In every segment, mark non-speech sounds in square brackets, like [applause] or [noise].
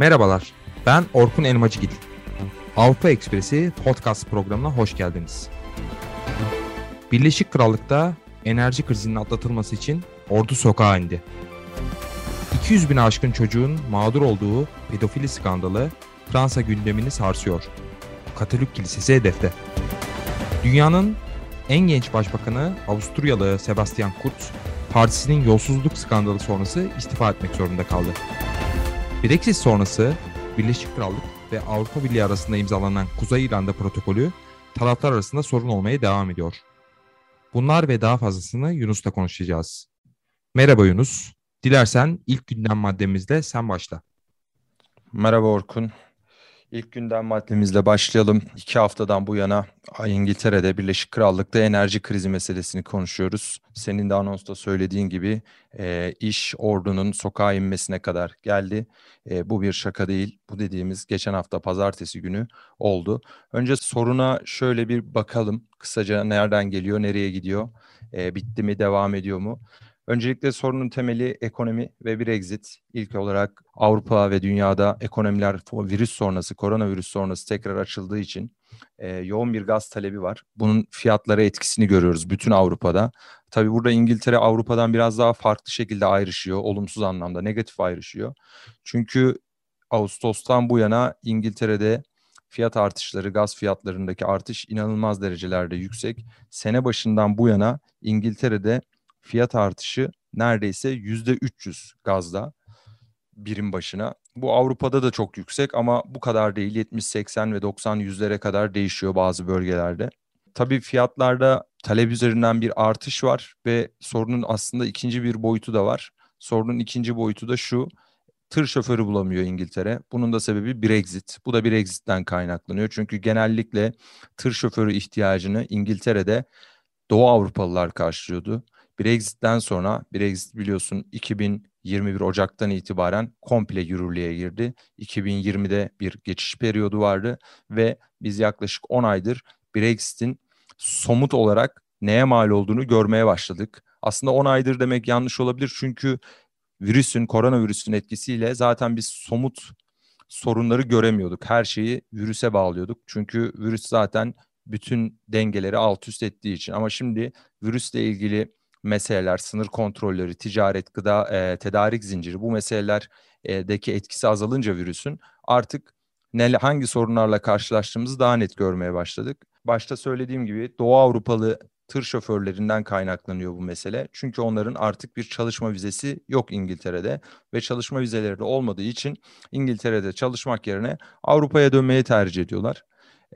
Merhabalar, ben Orkun Elmacıgil. Avrupa Ekspresi podcast programına hoş geldiniz. Birleşik Krallık'ta enerji krizinin atlatılması için ordu sokağa indi. 200 bin aşkın çocuğun mağdur olduğu pedofili skandalı Fransa gündemini sarsıyor. Katolik Kilisesi hedefte. Dünyanın en genç başbakanı Avusturyalı Sebastian Kurz, partisinin yolsuzluk skandalı sonrası istifa etmek zorunda kaldı. Brexit sonrası Birleşik Krallık ve Avrupa Birliği arasında imzalanan Kuzey İrlanda protokolü taraflar arasında sorun olmaya devam ediyor. Bunlar ve daha fazlasını Yunus'la konuşacağız. Merhaba Yunus. Dilersen ilk gündem maddemizle sen başla. Merhaba Orkun. İlk gündem maddemizle başlayalım. İki haftadan bu yana İngiltere'de Birleşik Krallık'ta enerji krizi meselesini konuşuyoruz. Senin de anonsta söylediğin gibi e, iş ordunun sokağa inmesine kadar geldi. E, bu bir şaka değil. Bu dediğimiz geçen hafta pazartesi günü oldu. Önce soruna şöyle bir bakalım. Kısaca nereden geliyor, nereye gidiyor? E, bitti mi, devam ediyor mu? Öncelikle sorunun temeli ekonomi ve Brexit. İlk olarak Avrupa ve dünyada ekonomiler virüs sonrası, koronavirüs sonrası tekrar açıldığı için e, yoğun bir gaz talebi var. Bunun fiyatlara etkisini görüyoruz bütün Avrupa'da. Tabii burada İngiltere Avrupa'dan biraz daha farklı şekilde ayrışıyor, olumsuz anlamda, negatif ayrışıyor. Çünkü Ağustos'tan bu yana İngiltere'de fiyat artışları, gaz fiyatlarındaki artış inanılmaz derecelerde yüksek. Sene başından bu yana İngiltere'de fiyat artışı neredeyse yüzde 300 gazda birim başına. Bu Avrupa'da da çok yüksek ama bu kadar değil. 70, 80 ve 90 yüzlere kadar değişiyor bazı bölgelerde. Tabii fiyatlarda talep üzerinden bir artış var ve sorunun aslında ikinci bir boyutu da var. Sorunun ikinci boyutu da şu. Tır şoförü bulamıyor İngiltere. Bunun da sebebi Brexit. Bu da Brexit'ten kaynaklanıyor. Çünkü genellikle tır şoförü ihtiyacını İngiltere'de Doğu Avrupalılar karşılıyordu. Brexit'ten sonra Brexit biliyorsun 2021 Ocak'tan itibaren komple yürürlüğe girdi. 2020'de bir geçiş periyodu vardı ve biz yaklaşık 10 aydır Brexit'in somut olarak neye mal olduğunu görmeye başladık. Aslında 10 aydır demek yanlış olabilir çünkü virüsün, koronavirüsün etkisiyle zaten biz somut sorunları göremiyorduk. Her şeyi virüse bağlıyorduk. Çünkü virüs zaten bütün dengeleri alt üst ettiği için. Ama şimdi virüsle ilgili meseleler, sınır kontrolleri, ticaret, gıda, e, tedarik zinciri bu meselelerdeki etkisi azalınca virüsün artık ne, hangi sorunlarla karşılaştığımızı daha net görmeye başladık. Başta söylediğim gibi Doğu Avrupalı tır şoförlerinden kaynaklanıyor bu mesele. Çünkü onların artık bir çalışma vizesi yok İngiltere'de ve çalışma vizeleri de olmadığı için İngiltere'de çalışmak yerine Avrupa'ya dönmeyi tercih ediyorlar.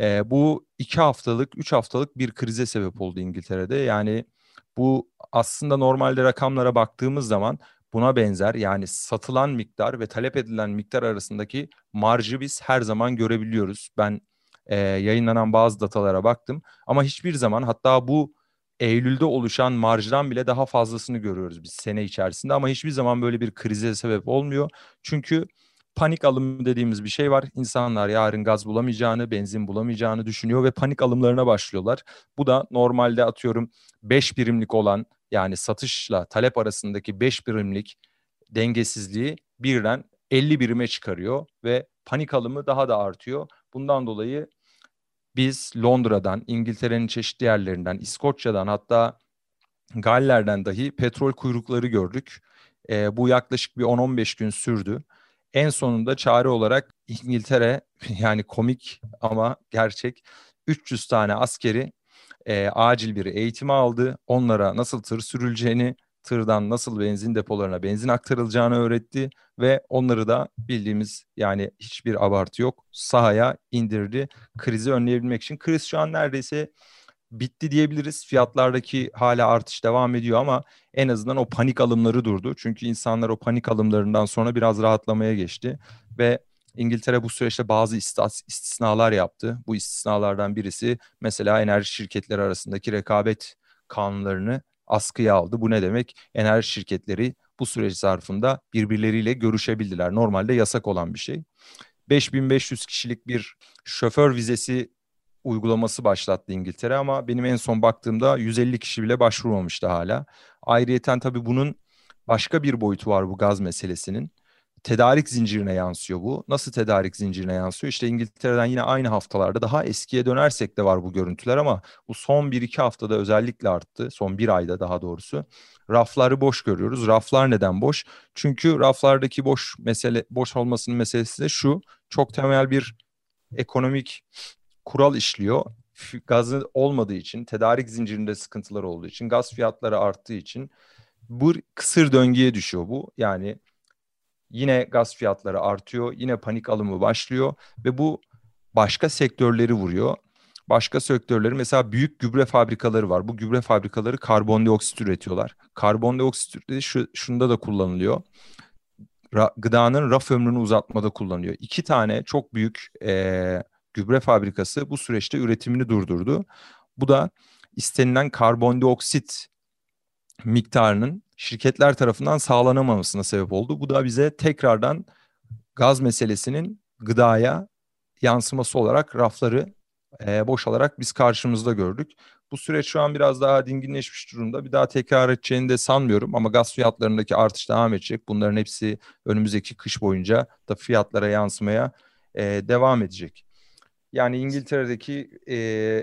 E, bu iki haftalık, üç haftalık bir krize sebep oldu İngiltere'de. Yani bu aslında normalde rakamlara baktığımız zaman buna benzer yani satılan miktar ve talep edilen miktar arasındaki marjı biz her zaman görebiliyoruz. Ben e, yayınlanan bazı datalara baktım ama hiçbir zaman hatta bu Eylül'de oluşan marjdan bile daha fazlasını görüyoruz biz sene içerisinde ama hiçbir zaman böyle bir krize sebep olmuyor. Çünkü panik alımı dediğimiz bir şey var. İnsanlar yarın gaz bulamayacağını, benzin bulamayacağını düşünüyor ve panik alımlarına başlıyorlar. Bu da normalde atıyorum 5 birimlik olan yani satışla talep arasındaki 5 birimlik dengesizliği birden 50 birime çıkarıyor ve panik alımı daha da artıyor. Bundan dolayı biz Londra'dan, İngiltere'nin çeşitli yerlerinden, İskoçya'dan hatta Galler'den dahi petrol kuyrukları gördük. E, bu yaklaşık bir 10-15 gün sürdü. En sonunda çare olarak İngiltere [laughs] yani komik ama gerçek 300 tane askeri e, acil bir eğitimi aldı. Onlara nasıl tır sürüleceğini, tırdan nasıl benzin depolarına benzin aktarılacağını öğretti ve onları da bildiğimiz yani hiçbir abartı yok sahaya indirdi krizi önleyebilmek için. Kriz şu an neredeyse bitti diyebiliriz. Fiyatlardaki hala artış devam ediyor ama en azından o panik alımları durdu. Çünkü insanlar o panik alımlarından sonra biraz rahatlamaya geçti ve İngiltere bu süreçte bazı istisnalar yaptı. Bu istisnalardan birisi mesela enerji şirketleri arasındaki rekabet kanunlarını askıya aldı. Bu ne demek? Enerji şirketleri bu süreç zarfında birbirleriyle görüşebildiler. Normalde yasak olan bir şey. 5500 kişilik bir şoför vizesi uygulaması başlattı İngiltere ama benim en son baktığımda 150 kişi bile başvurmamıştı hala. Ayrıyeten tabii bunun başka bir boyutu var bu gaz meselesinin. tedarik zincirine yansıyor bu. Nasıl tedarik zincirine yansıyor? İşte İngiltere'den yine aynı haftalarda daha eskiye dönersek de var bu görüntüler ama bu son 1-2 haftada özellikle arttı. Son bir ayda daha doğrusu. Rafları boş görüyoruz. Raflar neden boş? Çünkü raflardaki boş mesele boş olmasının meselesi de şu. Çok temel bir ekonomik kural işliyor. Gazı olmadığı için, tedarik zincirinde sıkıntılar olduğu için, gaz fiyatları arttığı için bu kısır döngüye düşüyor bu. Yani yine gaz fiyatları artıyor, yine panik alımı başlıyor ve bu başka sektörleri vuruyor. Başka sektörleri mesela büyük gübre fabrikaları var. Bu gübre fabrikaları karbondioksit üretiyorlar. Karbondioksit şu, şunda da kullanılıyor. Ra, gıdanın raf ömrünü uzatmada kullanılıyor. İki tane çok büyük e, gübre fabrikası bu süreçte üretimini durdurdu. Bu da istenilen karbondioksit miktarının şirketler tarafından sağlanamamasına sebep oldu. Bu da bize tekrardan gaz meselesinin gıdaya yansıması olarak rafları e, boşalarak biz karşımızda gördük. Bu süreç şu an biraz daha dinginleşmiş durumda. Bir daha tekrar edeceğini de sanmıyorum ama gaz fiyatlarındaki artış devam edecek. Bunların hepsi önümüzdeki kış boyunca da fiyatlara yansımaya e, devam edecek. Yani İngiltere'deki e,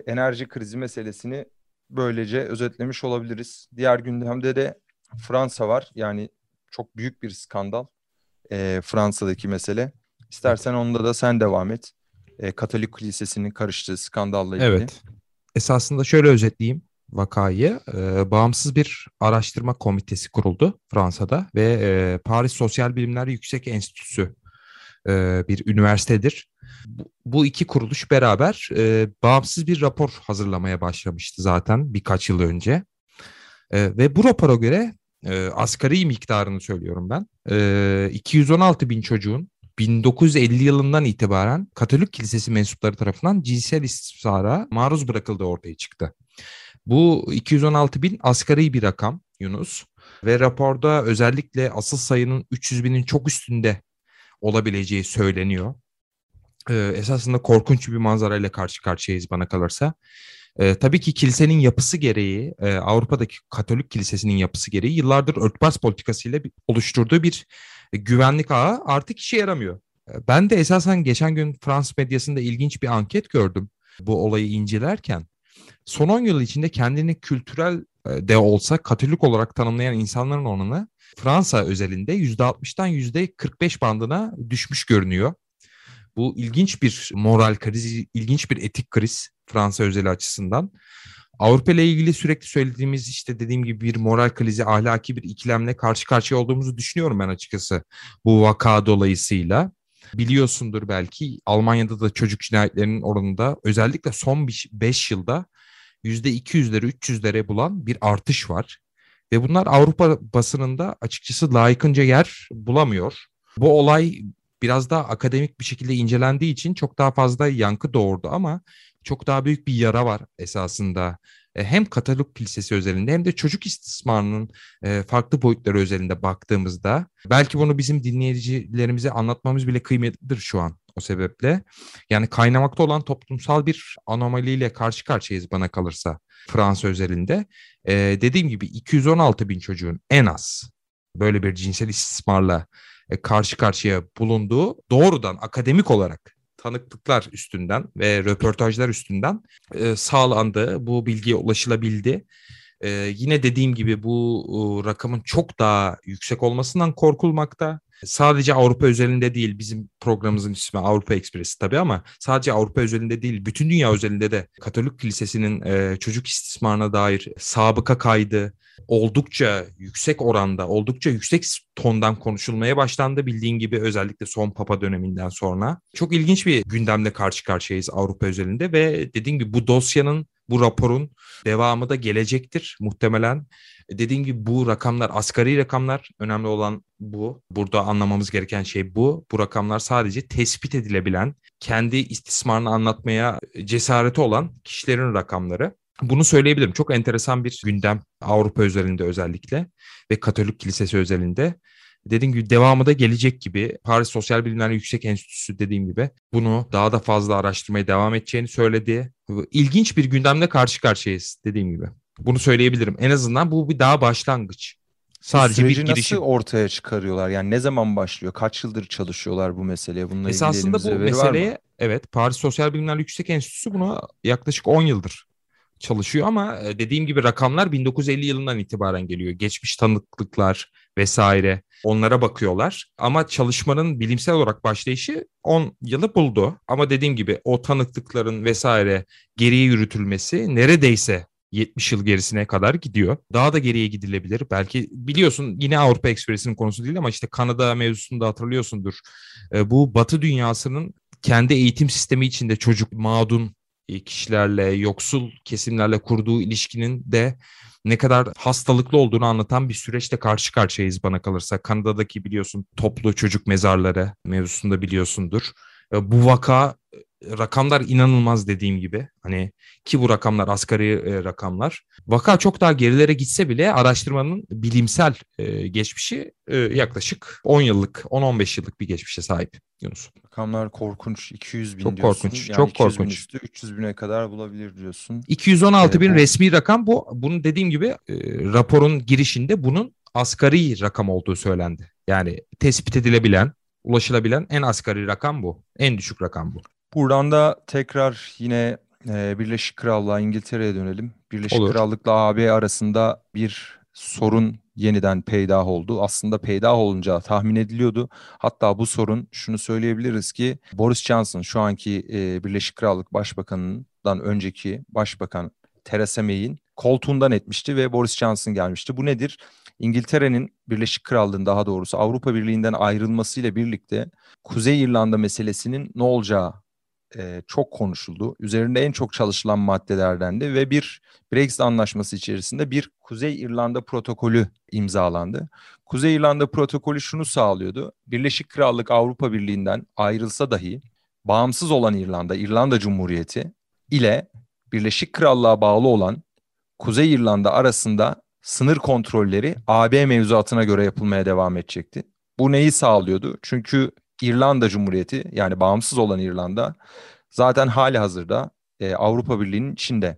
enerji krizi meselesini böylece özetlemiş olabiliriz. Diğer gündemde de Fransa var. Yani çok büyük bir skandal e, Fransa'daki mesele. İstersen onda da sen devam et. E, Katolik Kilisesi'nin karıştığı skandalla ilgili. Evet. Esasında şöyle özetleyeyim vakayı. E, bağımsız bir araştırma komitesi kuruldu Fransa'da ve e, Paris Sosyal Bilimler Yüksek Enstitüsü e, bir üniversitedir. Bu, iki kuruluş beraber e, bağımsız bir rapor hazırlamaya başlamıştı zaten birkaç yıl önce. E, ve bu rapora göre e, asgari miktarını söylüyorum ben. E, 216 bin çocuğun 1950 yılından itibaren Katolik Kilisesi mensupları tarafından cinsel istismara maruz bırakıldığı ortaya çıktı. Bu 216 bin asgari bir rakam Yunus ve raporda özellikle asıl sayının 300 binin çok üstünde olabileceği söyleniyor. Ee, esasında korkunç bir manzarayla karşı karşıyayız bana kalırsa. E, tabii ki kilisenin yapısı gereği, e, Avrupa'daki Katolik kilisesinin yapısı gereği yıllardır örtbas politikasıyla bir, oluşturduğu bir e, güvenlik ağı artık işe yaramıyor. E, ben de esasen geçen gün Fransız medyasında ilginç bir anket gördüm bu olayı incelerken. Son 10 yıl içinde kendini kültürel de olsa Katolik olarak tanımlayan insanların oranı Fransa özelinde %60'dan %45 bandına düşmüş görünüyor. Bu ilginç bir moral kriz, ilginç bir etik kriz Fransa özeli açısından. Avrupa ile ilgili sürekli söylediğimiz işte dediğim gibi bir moral krizi, ahlaki bir ikilemle karşı karşıya olduğumuzu düşünüyorum ben açıkçası bu vaka dolayısıyla. Biliyorsundur belki Almanya'da da çocuk cinayetlerinin oranında özellikle son 5 yılda %200'leri 300'lere bulan bir artış var. Ve bunlar Avrupa basınında açıkçası layıkınca yer bulamıyor. Bu olay biraz daha akademik bir şekilde incelendiği için çok daha fazla yankı doğurdu ama çok daha büyük bir yara var esasında. E, hem Katolik Kilisesi özelinde hem de çocuk istismarının e, farklı boyutları özelinde baktığımızda belki bunu bizim dinleyicilerimize anlatmamız bile kıymetlidir şu an sebeple. Yani kaynamakta olan toplumsal bir anomaliyle karşı karşıyayız bana kalırsa Fransa özelinde. E, dediğim gibi 216 bin çocuğun en az böyle bir cinsel istismarla e, karşı karşıya bulunduğu doğrudan akademik olarak tanıklıklar üstünden ve röportajlar üstünden e, sağlandı. Bu bilgiye ulaşılabildi. E, yine dediğim gibi bu e, rakamın çok daha yüksek olmasından korkulmakta. Sadece Avrupa özelinde değil bizim programımızın ismi Avrupa Ekspresi tabii ama sadece Avrupa özelinde değil bütün dünya özelinde de Katolik Kilisesi'nin e, çocuk istismarına dair sabıka kaydı oldukça yüksek oranda, oldukça yüksek tondan konuşulmaya başlandı bildiğin gibi özellikle son Papa döneminden sonra. Çok ilginç bir gündemle karşı karşıyayız Avrupa özelinde ve dediğim gibi bu dosyanın, bu raporun devamı da gelecektir muhtemelen. Dediğim gibi bu rakamlar asgari rakamlar önemli olan bu. Burada anlamamız gereken şey bu. Bu rakamlar sadece tespit edilebilen, kendi istismarını anlatmaya cesareti olan kişilerin rakamları. Bunu söyleyebilirim. Çok enteresan bir gündem Avrupa özelinde özellikle ve Katolik Kilisesi özelinde. Dediğim gibi devamı da gelecek gibi Paris Sosyal Bilimler Yüksek Enstitüsü dediğim gibi bunu daha da fazla araştırmaya devam edeceğini söyledi. İlginç bir gündemle karşı karşıyayız dediğim gibi. Bunu söyleyebilirim. En azından bu bir daha başlangıç. Sadece bir girişim. nasıl ortaya çıkarıyorlar? Yani ne zaman başlıyor? Kaç yıldır çalışıyorlar bu meseleye? Bununla Esasında bu meseleye evet Paris Sosyal Bilimler Yüksek Enstitüsü buna yaklaşık 10 yıldır çalışıyor ama e, dediğim gibi rakamlar 1950 yılından itibaren geliyor. Geçmiş tanıklıklar vesaire onlara bakıyorlar. Ama çalışmanın bilimsel olarak başlayışı 10 yılı buldu. Ama dediğim gibi o tanıklıkların vesaire geriye yürütülmesi neredeyse 70 yıl gerisine kadar gidiyor. Daha da geriye gidilebilir. Belki biliyorsun yine Avrupa Ekspresi'nin konusu değil ama işte Kanada mevzusunda hatırlıyorsundur. E, bu Batı dünyasının kendi eğitim sistemi içinde çocuk mağdun kişilerle, yoksul kesimlerle kurduğu ilişkinin de ne kadar hastalıklı olduğunu anlatan bir süreçte karşı karşıyayız bana kalırsa. Kanada'daki biliyorsun toplu çocuk mezarları mevzusunda biliyorsundur. E, bu vaka e, rakamlar inanılmaz dediğim gibi. Hani ki bu rakamlar asgari e, rakamlar. Vaka çok daha gerilere gitse bile araştırmanın bilimsel e, geçmişi e, yaklaşık 10 yıllık, 10-15 yıllık bir geçmişe sahip Yunus. Rakamlar korkunç. 200 bin Çok diyorsun. korkunç, Yani çok 200 bin korkunç. üstü 300 bine kadar bulabilir diyorsun. 216 E, bin bu- resmi rakam bu. Bunun dediğim gibi e, raporun girişinde bunun asgari rakam olduğu söylendi. Yani tespit edilebilen, ulaşılabilen en asgari rakam bu. En düşük rakam bu. Buradan da tekrar yine e, Birleşik Krallığa, İngiltere'ye dönelim. Birleşik Olur. Krallık'la AB arasında bir sorun yeniden peydah oldu. Aslında peydah olunca tahmin ediliyordu. Hatta bu sorun şunu söyleyebiliriz ki Boris Johnson şu anki e, Birleşik Krallık Başbakanı'ndan önceki Başbakan Theresa May'in koltuğundan etmişti ve Boris Johnson gelmişti. Bu nedir? İngiltere'nin Birleşik Krallığın daha doğrusu Avrupa Birliği'nden ayrılmasıyla birlikte Kuzey İrlanda meselesinin ne olacağı e, çok konuşuldu. Üzerinde en çok çalışılan maddelerdendi ve bir Brexit anlaşması içerisinde bir Kuzey İrlanda protokolü imzalandı. Kuzey İrlanda protokolü şunu sağlıyordu. Birleşik Krallık Avrupa Birliği'nden ayrılsa dahi bağımsız olan İrlanda, İrlanda Cumhuriyeti ile Birleşik Krallığa bağlı olan Kuzey İrlanda arasında sınır kontrolleri AB mevzuatına göre yapılmaya devam edecekti. Bu neyi sağlıyordu? Çünkü İrlanda Cumhuriyeti yani bağımsız olan İrlanda zaten hali hazırda e, Avrupa Birliği'nin içinde.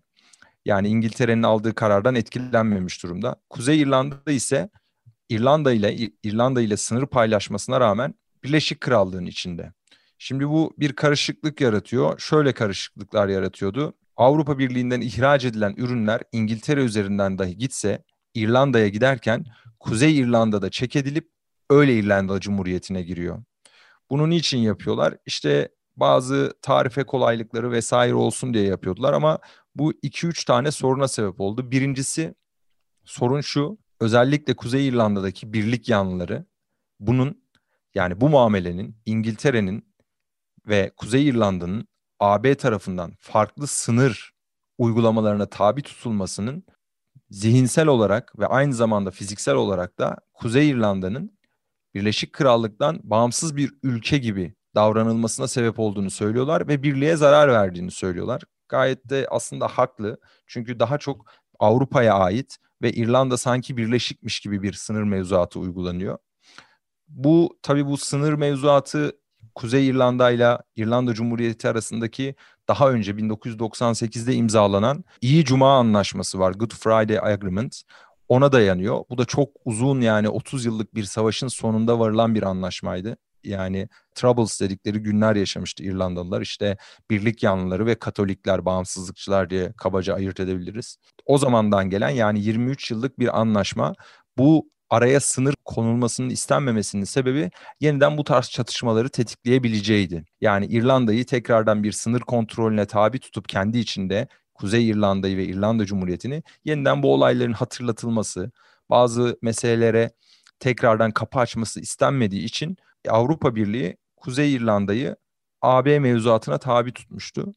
Yani İngiltere'nin aldığı karardan etkilenmemiş durumda. Kuzey İrlanda ise İrlanda ile İrlanda ile sınır paylaşmasına rağmen Birleşik Krallığın içinde. Şimdi bu bir karışıklık yaratıyor. Şöyle karışıklıklar yaratıyordu. Avrupa Birliği'nden ihraç edilen ürünler İngiltere üzerinden dahi gitse İrlanda'ya giderken Kuzey İrlanda'da çek edilip öyle İrlanda Cumhuriyeti'ne giriyor. Bunu niçin yapıyorlar? İşte bazı tarife kolaylıkları vesaire olsun diye yapıyordular ama bu 2-3 tane soruna sebep oldu. Birincisi sorun şu. Özellikle Kuzey İrlanda'daki birlik yanlıları bunun yani bu muamelenin İngiltere'nin ve Kuzey İrlanda'nın AB tarafından farklı sınır uygulamalarına tabi tutulmasının zihinsel olarak ve aynı zamanda fiziksel olarak da Kuzey İrlanda'nın Birleşik Krallık'tan bağımsız bir ülke gibi davranılmasına sebep olduğunu söylüyorlar ve birliğe zarar verdiğini söylüyorlar. Gayet de aslında haklı. Çünkü daha çok Avrupa'ya ait ve İrlanda sanki birleşikmiş gibi bir sınır mevzuatı uygulanıyor. Bu tabii bu sınır mevzuatı Kuzey İrlanda ile İrlanda Cumhuriyeti arasındaki daha önce 1998'de imzalanan İyi Cuma Anlaşması var. Good Friday Agreement. Ona dayanıyor. Bu da çok uzun yani 30 yıllık bir savaşın sonunda varılan bir anlaşmaydı. Yani Troubles dedikleri günler yaşamıştı İrlandalılar. İşte birlik yanlıları ve Katolikler, bağımsızlıkçılar diye kabaca ayırt edebiliriz. O zamandan gelen yani 23 yıllık bir anlaşma. Bu araya sınır konulmasının istenmemesinin sebebi yeniden bu tarz çatışmaları tetikleyebileceğiydi. Yani İrlanda'yı tekrardan bir sınır kontrolüne tabi tutup kendi içinde Kuzey İrlanda'yı ve İrlanda Cumhuriyeti'ni yeniden bu olayların hatırlatılması, bazı meselelere tekrardan kapı açması istenmediği için Avrupa Birliği Kuzey İrlanda'yı AB mevzuatına tabi tutmuştu.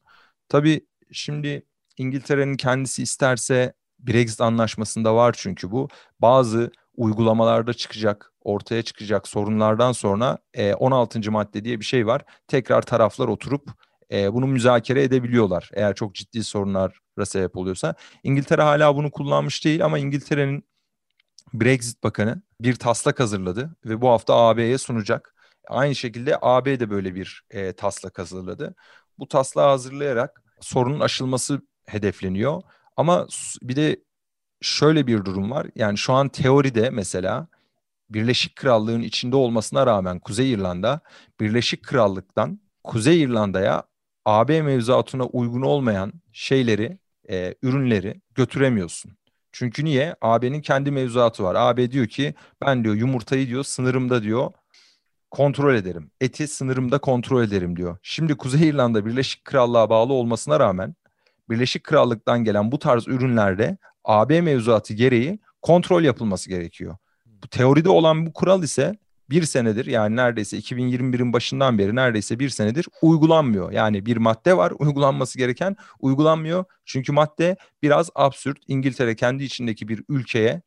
Tabii şimdi İngiltere'nin kendisi isterse Brexit anlaşmasında var çünkü bu. Bazı uygulamalarda çıkacak, ortaya çıkacak sorunlardan sonra 16. madde diye bir şey var. Tekrar taraflar oturup e, bunu müzakere edebiliyorlar eğer çok ciddi sorunlara sebep oluyorsa. İngiltere hala bunu kullanmış değil ama İngiltere'nin Brexit Bakanı bir taslak hazırladı ve bu hafta AB'ye sunacak. Aynı şekilde AB de böyle bir e, taslak hazırladı. Bu taslağı hazırlayarak sorunun aşılması hedefleniyor. Ama bir de şöyle bir durum var. Yani şu an teoride mesela Birleşik Krallığın içinde olmasına rağmen Kuzey İrlanda Birleşik Krallık'tan Kuzey İrlanda'ya AB mevzuatına uygun olmayan şeyleri, e, ürünleri götüremiyorsun. Çünkü niye? AB'nin kendi mevzuatı var. AB diyor ki ben diyor yumurtayı diyor sınırımda diyor kontrol ederim. Eti sınırımda kontrol ederim diyor. Şimdi Kuzey İrlanda Birleşik Krallığa bağlı olmasına rağmen Birleşik Krallık'tan gelen bu tarz ürünlerde AB mevzuatı gereği kontrol yapılması gerekiyor. Bu teoride olan bu kural ise bir senedir yani neredeyse 2021'in başından beri neredeyse bir senedir uygulanmıyor. Yani bir madde var uygulanması gereken uygulanmıyor. Çünkü madde biraz absürt. İngiltere kendi içindeki bir ülkeye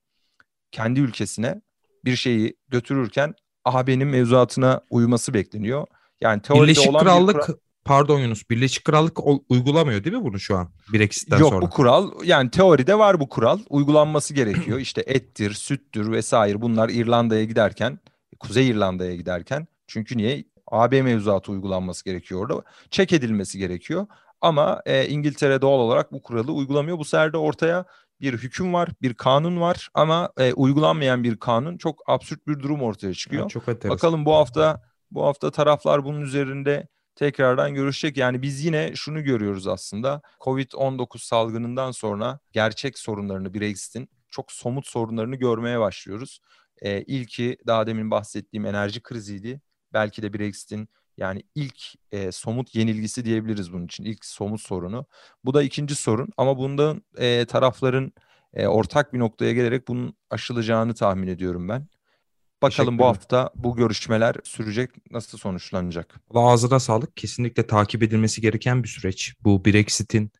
kendi ülkesine bir şeyi götürürken AB'nin mevzuatına uyması bekleniyor. Yani teoride Birleşik olan Krallık bir kural... pardon Yunus Birleşik Krallık uygulamıyor değil mi bunu şu an Brexit'ten Yok, sonra? Yok bu kural yani teoride var bu kural uygulanması gerekiyor. [clears throat] İşte ettir, süttür vesaire bunlar İrlanda'ya giderken Kuzey İrlanda'ya giderken çünkü niye AB mevzuatı uygulanması gerekiyor orada çek edilmesi gerekiyor. Ama e, İngiltere doğal olarak bu kuralı uygulamıyor. Bu sefer de ortaya bir hüküm var, bir kanun var ama e, uygulanmayan bir kanun çok absürt bir durum ortaya çıkıyor. Evet, çok enteresan. Bakalım bu hafta bu hafta taraflar bunun üzerinde tekrardan görüşecek. Yani biz yine şunu görüyoruz aslında. Covid-19 salgınından sonra gerçek sorunlarını Brexit'in çok somut sorunlarını görmeye başlıyoruz. E, ilki daha demin bahsettiğim enerji kriziydi. Belki de Brexit'in yani ilk e, somut yenilgisi diyebiliriz bunun için. İlk somut sorunu. Bu da ikinci sorun ama bundan e, tarafların e, ortak bir noktaya gelerek bunun aşılacağını tahmin ediyorum ben. Bakalım bu hafta bu görüşmeler sürecek, nasıl sonuçlanacak? Ağzına sağlık. Kesinlikle takip edilmesi gereken bir süreç. Bu Brexit'in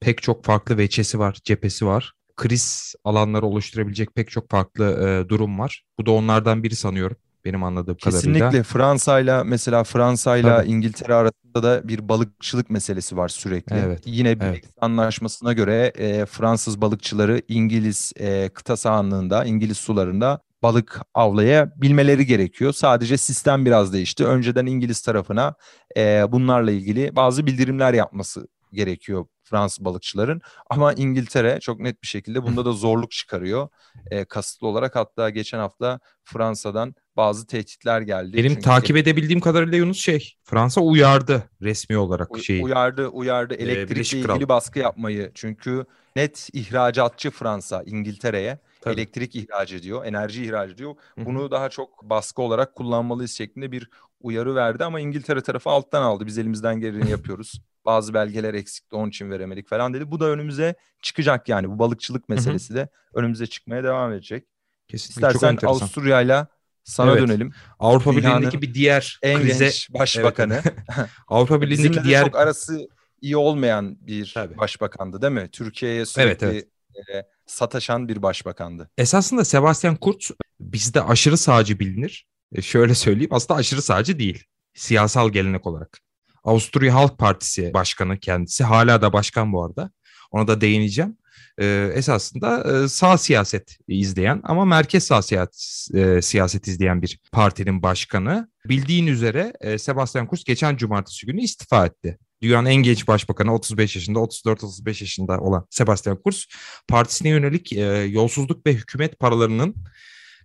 pek çok farklı veçesi var, cephesi var. Kriz alanları oluşturabilecek pek çok farklı e, durum var. Bu da onlardan biri sanıyorum benim anladığım Kesinlikle. kadarıyla. Kesinlikle Fransa'yla mesela Fransa'yla İngiltere arasında da bir balıkçılık meselesi var sürekli. Evet. Yine bir evet. anlaşmasına göre e, Fransız balıkçıları İngiliz e, kıta sahanlığında, İngiliz sularında balık avlayabilmeleri gerekiyor. Sadece sistem biraz değişti. Önceden İngiliz tarafına e, bunlarla ilgili bazı bildirimler yapması gerekiyor Fransız balıkçıların. Ama İngiltere çok net bir şekilde bunda da zorluk çıkarıyor. E, kasıtlı olarak hatta geçen hafta Fransa'dan bazı tehditler geldi. Benim Çünkü takip edebildiğim kadarıyla Yunus şey Fransa uyardı resmi olarak şeyi. Uyardı, uyardı elektrikle Birleşik ilgili baskı yapmayı. Çünkü net ihracatçı Fransa İngiltere'ye Tabii. elektrik ihraç ediyor, enerji ihraç ediyor. Bunu daha çok baskı olarak kullanmalıyız şeklinde bir uyarı verdi ama İngiltere tarafı alttan aldı. Biz elimizden geleni yapıyoruz. Bazı belgeler eksikti onun için veremedik falan dedi. Bu da önümüze çıkacak yani bu balıkçılık meselesi de önümüze çıkmaya devam edecek. Kesinlikle İstersen. Avusturya'yla sana Evet. dönelim. Avrupa Birliği'ndeki bir diğer En krize genç başbakanı. [laughs] Avrupa Birliği'ndeki Bizimle diğer çok arası iyi olmayan bir Tabii. başbakandı değil mi? Türkiye'ye sürekli evet. e, sataşan bir başbakandı. esasında Sebastian Kurz bizde aşırı sağcı bilinir. E, şöyle söyleyeyim aslında aşırı sağcı değil. Siyasal gelenek olarak. Avusturya Halk Partisi başkanı kendisi. Hala da başkan bu arada. Ona da değineceğim. E, esasında e, sağ siyaset izleyen ama merkez sağ siyaset, e, siyaset izleyen bir partinin başkanı. Bildiğin üzere e, Sebastian Kurz geçen cumartesi günü istifa etti. Dünyanın en genç başbakanı 35 yaşında, 34-35 yaşında olan Sebastian Kurz partisine yönelik e, yolsuzluk ve hükümet paralarının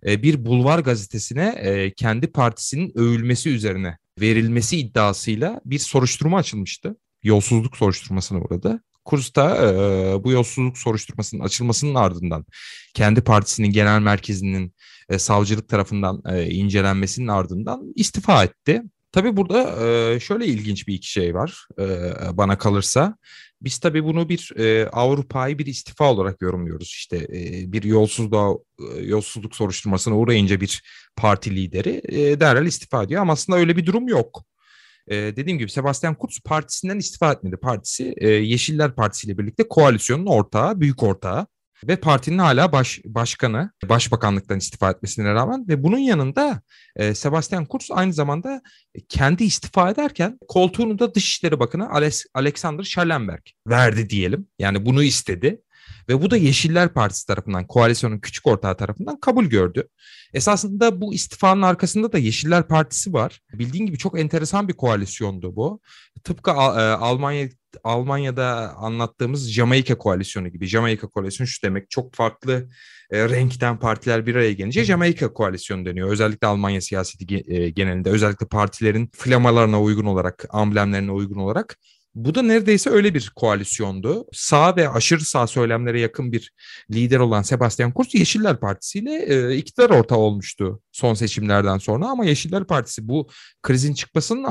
e, bir bulvar gazetesine e, kendi partisinin övülmesi üzerine verilmesi iddiasıyla bir soruşturma açılmıştı. Yolsuzluk soruşturmasına uğradı. Kurz da e, bu yolsuzluk soruşturmasının açılmasının ardından kendi partisinin genel merkezinin e, savcılık tarafından e, incelenmesinin ardından istifa etti. Tabii burada e, şöyle ilginç bir iki şey var e, bana kalırsa. Biz tabii bunu bir e, Avrupa'yı bir istifa olarak yorumluyoruz. İşte e, bir yolsuzluğa, e, yolsuzluk soruşturmasına uğrayınca bir parti lideri e, derhal istifa ediyor. Ama aslında öyle bir durum yok. E, dediğim gibi Sebastian Kurz partisinden istifa etmedi. Partisi e, Yeşiller Partisi ile birlikte koalisyonun ortağı, büyük ortağı ve partinin hala baş, başkanı, başbakanlıktan istifa etmesine rağmen ve bunun yanında e, Sebastian Kurz aynı zamanda kendi istifa ederken koltuğunu da Dışişleri Bakanı Alex, Alexander Schallenberg verdi diyelim. Yani bunu istedi ve bu da Yeşiller Partisi tarafından, koalisyonun küçük ortağı tarafından kabul gördü. Esasında bu istifanın arkasında da Yeşiller Partisi var. Bildiğin gibi çok enteresan bir koalisyondu bu. Tıpkı e, Almanya Almanya'da anlattığımız Jamaika koalisyonu gibi. Jamaika koalisyonu şu demek çok farklı e, renkten partiler bir araya gelince Jamaika koalisyonu deniyor. Özellikle Almanya siyaseti e, genelinde özellikle partilerin flamalarına uygun olarak, amblemlerine uygun olarak bu da neredeyse öyle bir koalisyondu. Sağ ve aşırı sağ söylemlere yakın bir lider olan Sebastian Kurz Yeşiller Partisi ile e, iktidar ortağı olmuştu son seçimlerden sonra ama Yeşiller Partisi bu krizin çıkmasının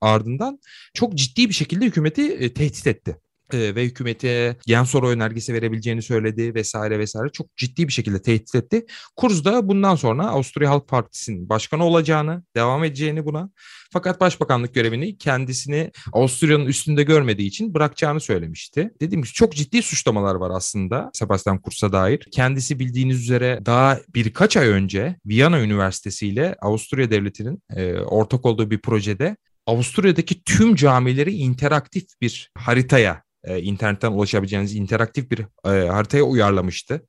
ardından çok ciddi bir şekilde hükümeti e, tehdit etti ve hükümete gen soru önergesi verebileceğini söyledi vesaire vesaire çok ciddi bir şekilde tehdit etti. Kurz da bundan sonra Avusturya Halk Partisi'nin başkanı olacağını, devam edeceğini buna fakat başbakanlık görevini kendisini Avusturya'nın üstünde görmediği için bırakacağını söylemişti. Dediğim gibi çok ciddi suçlamalar var aslında Sebastian Kurz'a dair. Kendisi bildiğiniz üzere daha birkaç ay önce Viyana Üniversitesi ile Avusturya Devleti'nin e, ortak olduğu bir projede Avusturya'daki tüm camileri interaktif bir haritaya e, internetten ulaşabileceğiniz interaktif bir e, haritaya uyarlamıştı.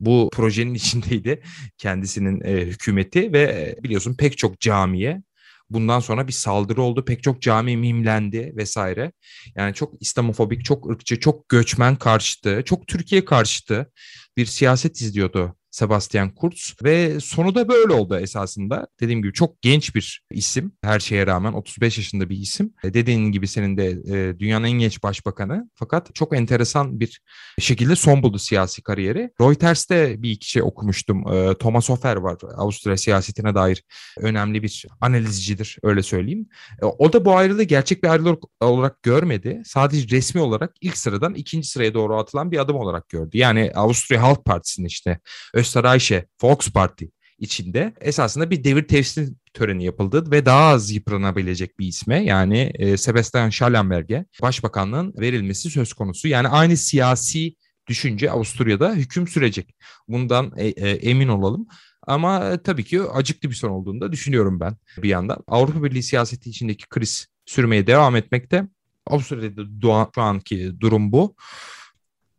Bu projenin [laughs] içindeydi kendisinin e, hükümeti ve e, biliyorsun pek çok camiye bundan sonra bir saldırı oldu. Pek çok cami mimlendi vesaire. Yani çok İslamofobik, çok ırkçı, çok göçmen karşıtı, çok Türkiye karşıtı bir siyaset izliyordu Sebastian Kurz ve sonu da böyle oldu esasında. Dediğim gibi çok genç bir isim her şeye rağmen 35 yaşında bir isim. E, dediğin gibi senin de e, dünyanın en genç başbakanı fakat çok enteresan bir şekilde son buldu siyasi kariyeri. Reuters'te bir iki şey okumuştum. E, Thomas Hofer var Avusturya siyasetine dair önemli bir analizcidir öyle söyleyeyim. O da bu ayrılığı gerçek bir ayrılık olarak görmedi. Sadece resmi olarak ilk sıradan ikinci sıraya doğru atılan bir adım olarak gördü. Yani Avusturya Halk Partisi'nin işte Österreich'e Volksparti içinde esasında bir devir teslim töreni yapıldı ve daha az yıpranabilecek bir isme yani e, Sebastian Schallenberg'e başbakanlığın verilmesi söz konusu. Yani aynı siyasi düşünce Avusturya'da hüküm sürecek. Bundan e, e, emin olalım. Ama e, tabii ki acıklı bir son olduğunu da düşünüyorum ben bir yandan. Avrupa Birliği siyaseti içindeki kriz sürmeye devam etmekte. Avusturya'da şu anki durum bu.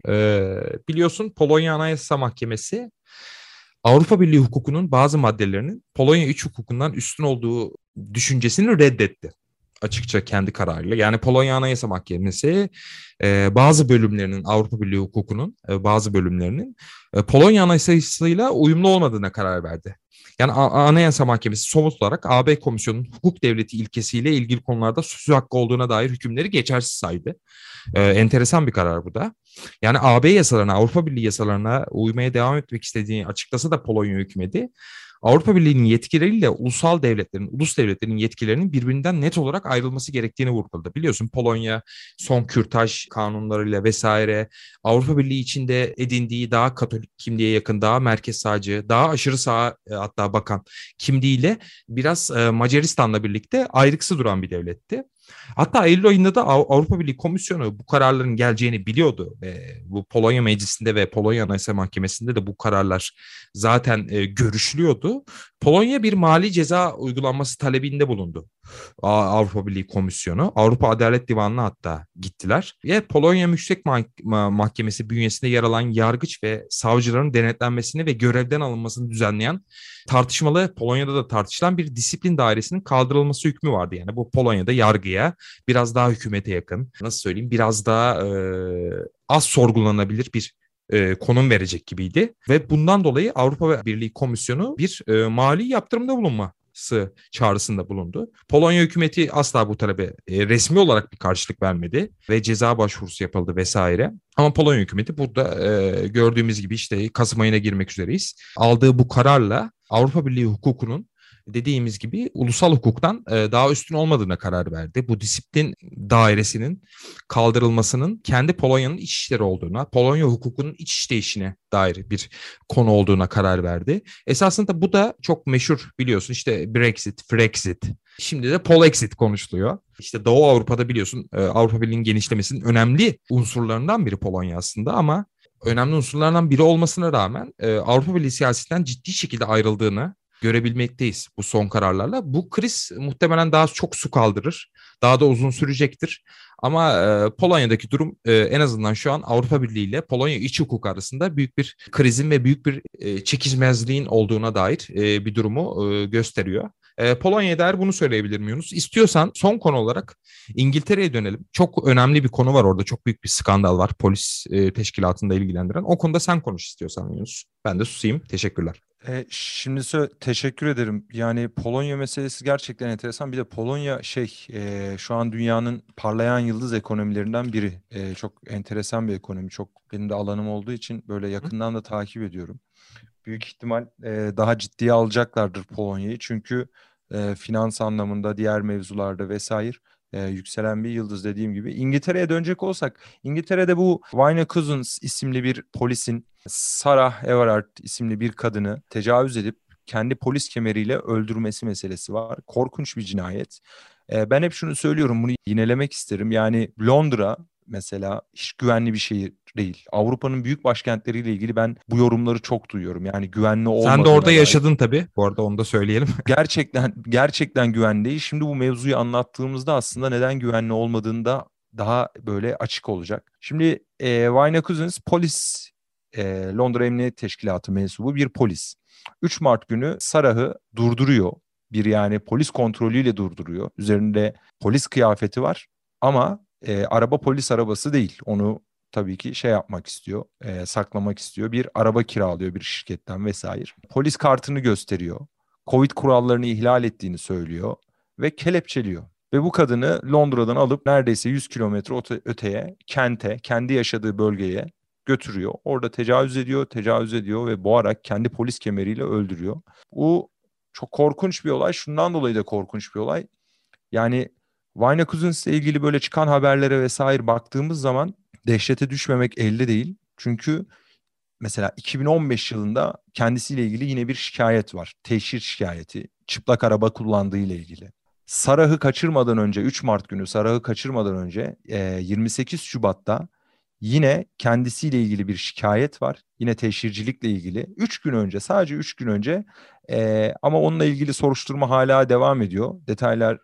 Ee, biliyorsun Polonya Anayasa Mahkemesi Avrupa Birliği hukukunun bazı maddelerinin Polonya iç hukukundan üstün olduğu düşüncesini reddetti açıkça kendi kararıyla. Yani Polonya Anayasa Mahkemesi e, bazı bölümlerinin Avrupa Birliği hukukunun e, bazı bölümlerinin e, Polonya Anayasası'yla uyumlu olmadığına karar verdi. Yani Anayasa Mahkemesi somut olarak AB Komisyonu'nun hukuk devleti ilkesiyle ilgili konularda söz hakkı olduğuna dair hükümleri geçersiz saydı. Ee, enteresan bir karar bu da. Yani AB yasalarına, Avrupa Birliği yasalarına uymaya devam etmek istediğini açıklasa da Polonya hükümeti Avrupa Birliği'nin yetkileriyle ulusal devletlerin, ulus devletlerin yetkilerinin birbirinden net olarak ayrılması gerektiğini vurguladı. Biliyorsun Polonya son kürtaj kanunlarıyla vesaire Avrupa Birliği içinde edindiği daha katolik kimliğe yakın, daha merkez sağcı, daha aşırı sağ e, hatta bakan kimliğiyle biraz e, Macaristan'la birlikte ayrıksı duran bir devletti. Hatta Eylül ayında da Avrupa Birliği Komisyonu bu kararların geleceğini biliyordu. Ve bu Polonya Meclisi'nde ve Polonya Anayasa Mahkemesi'nde de bu kararlar zaten e, görüşülüyordu. Polonya bir mali ceza uygulanması talebinde bulundu. Avrupa Birliği Komisyonu. Avrupa Adalet Divanı'na hatta gittiler. Ve Polonya Yüksek Mahkemesi bünyesinde yer alan yargıç ve savcıların denetlenmesini ve görevden alınmasını düzenleyen tartışmalı Polonya'da da tartışılan bir disiplin dairesinin kaldırılması hükmü vardı. Yani bu Polonya'da yargıya biraz daha hükümete yakın, nasıl söyleyeyim biraz daha e, az sorgulanabilir bir e, konum verecek gibiydi. Ve bundan dolayı Avrupa Birliği Komisyonu bir e, mali yaptırımda bulunma çağrısında bulundu. Polonya hükümeti asla bu talebe e, resmi olarak bir karşılık vermedi ve ceza başvurusu yapıldı vesaire. Ama Polonya hükümeti burada e, gördüğümüz gibi işte Kasım ayına girmek üzereyiz. Aldığı bu kararla Avrupa Birliği hukukunun dediğimiz gibi ulusal hukuktan e, daha üstün olmadığına karar verdi. Bu disiplin dairesinin kaldırılmasının kendi Polonya'nın iç işleri olduğuna, Polonya hukukunun iç işleyişine dair bir konu olduğuna karar verdi. Esasında bu da çok meşhur biliyorsun işte Brexit, Frexit, şimdi de Polexit konuşuluyor. İşte Doğu Avrupa'da biliyorsun e, Avrupa Birliği'nin genişlemesinin önemli unsurlarından biri Polonya aslında ama önemli unsurlardan biri olmasına rağmen e, Avrupa Birliği siyasetinden ciddi şekilde ayrıldığını görebilmekteyiz bu son kararlarla. Bu kriz muhtemelen daha çok su kaldırır. Daha da uzun sürecektir. Ama e, Polonya'daki durum e, en azından şu an Avrupa Birliği ile Polonya iç hukuk arasında büyük bir krizin ve büyük bir e, çekişmezliğin olduğuna dair e, bir durumu e, gösteriyor. E, Polonya'ya dair bunu söyleyebilir miyiz? İstiyorsan son konu olarak İngiltere'ye dönelim. Çok önemli bir konu var orada. Çok büyük bir skandal var polis e, teşkilatında ilgilendiren. O konuda sen konuş istiyorsan Yunus. Ben de susayım. Teşekkürler. E, şimdi sö- teşekkür ederim. Yani Polonya meselesi gerçekten enteresan. Bir de Polonya şey e, şu an dünyanın parlayan yıldız ekonomilerinden biri. E, çok enteresan bir ekonomi. Çok benim de alanım olduğu için böyle yakından da takip ediyorum. Büyük ihtimal e, daha ciddiye alacaklardır Polonya'yı. Çünkü e, finans anlamında diğer mevzularda vesaire e, yükselen bir yıldız dediğim gibi. İngiltere'ye dönecek olsak İngiltere'de bu Wayne Couzens isimli bir polisin Sarah Everard isimli bir kadını tecavüz edip kendi polis kemeriyle öldürmesi meselesi var. Korkunç bir cinayet. E, ben hep şunu söylüyorum bunu yinelemek isterim. Yani Londra mesela hiç güvenli bir şehir değil. Avrupa'nın büyük başkentleriyle ilgili ben bu yorumları çok duyuyorum. Yani güvenli olmadığına Sen de orada dair. yaşadın tabii. Bu arada onu da söyleyelim. [laughs] Gerçekten gerçekten güvenli değil. Şimdi bu mevzuyu anlattığımızda aslında neden güvenli olmadığında daha böyle açık olacak. Şimdi e, Wayne Couzens polis e, Londra Emniyet Teşkilatı mensubu bir polis. 3 Mart günü Sarah'ı durduruyor. Bir yani polis kontrolüyle durduruyor. Üzerinde polis kıyafeti var ama e, araba polis arabası değil. Onu tabii ki şey yapmak istiyor, e, saklamak istiyor. Bir araba kiralıyor bir şirketten vesaire. Polis kartını gösteriyor. Covid kurallarını ihlal ettiğini söylüyor ve kelepçeliyor. Ve bu kadını Londra'dan alıp neredeyse 100 kilometre öteye, kente, kendi yaşadığı bölgeye götürüyor. Orada tecavüz ediyor, tecavüz ediyor ve boğarak kendi polis kemeriyle öldürüyor. Bu çok korkunç bir olay. Şundan dolayı da korkunç bir olay. Yani Wayne Couzens'le ilgili böyle çıkan haberlere vesaire baktığımız zaman dehşete düşmemek elde değil. Çünkü mesela 2015 yılında kendisiyle ilgili yine bir şikayet var. Teşhir şikayeti. Çıplak araba kullandığı ile ilgili. Sarah'ı kaçırmadan önce 3 Mart günü Sarah'ı kaçırmadan önce 28 Şubat'ta yine kendisiyle ilgili bir şikayet var. Yine teşhircilikle ilgili. 3 gün önce sadece 3 gün önce ama onunla ilgili soruşturma hala devam ediyor. Detaylar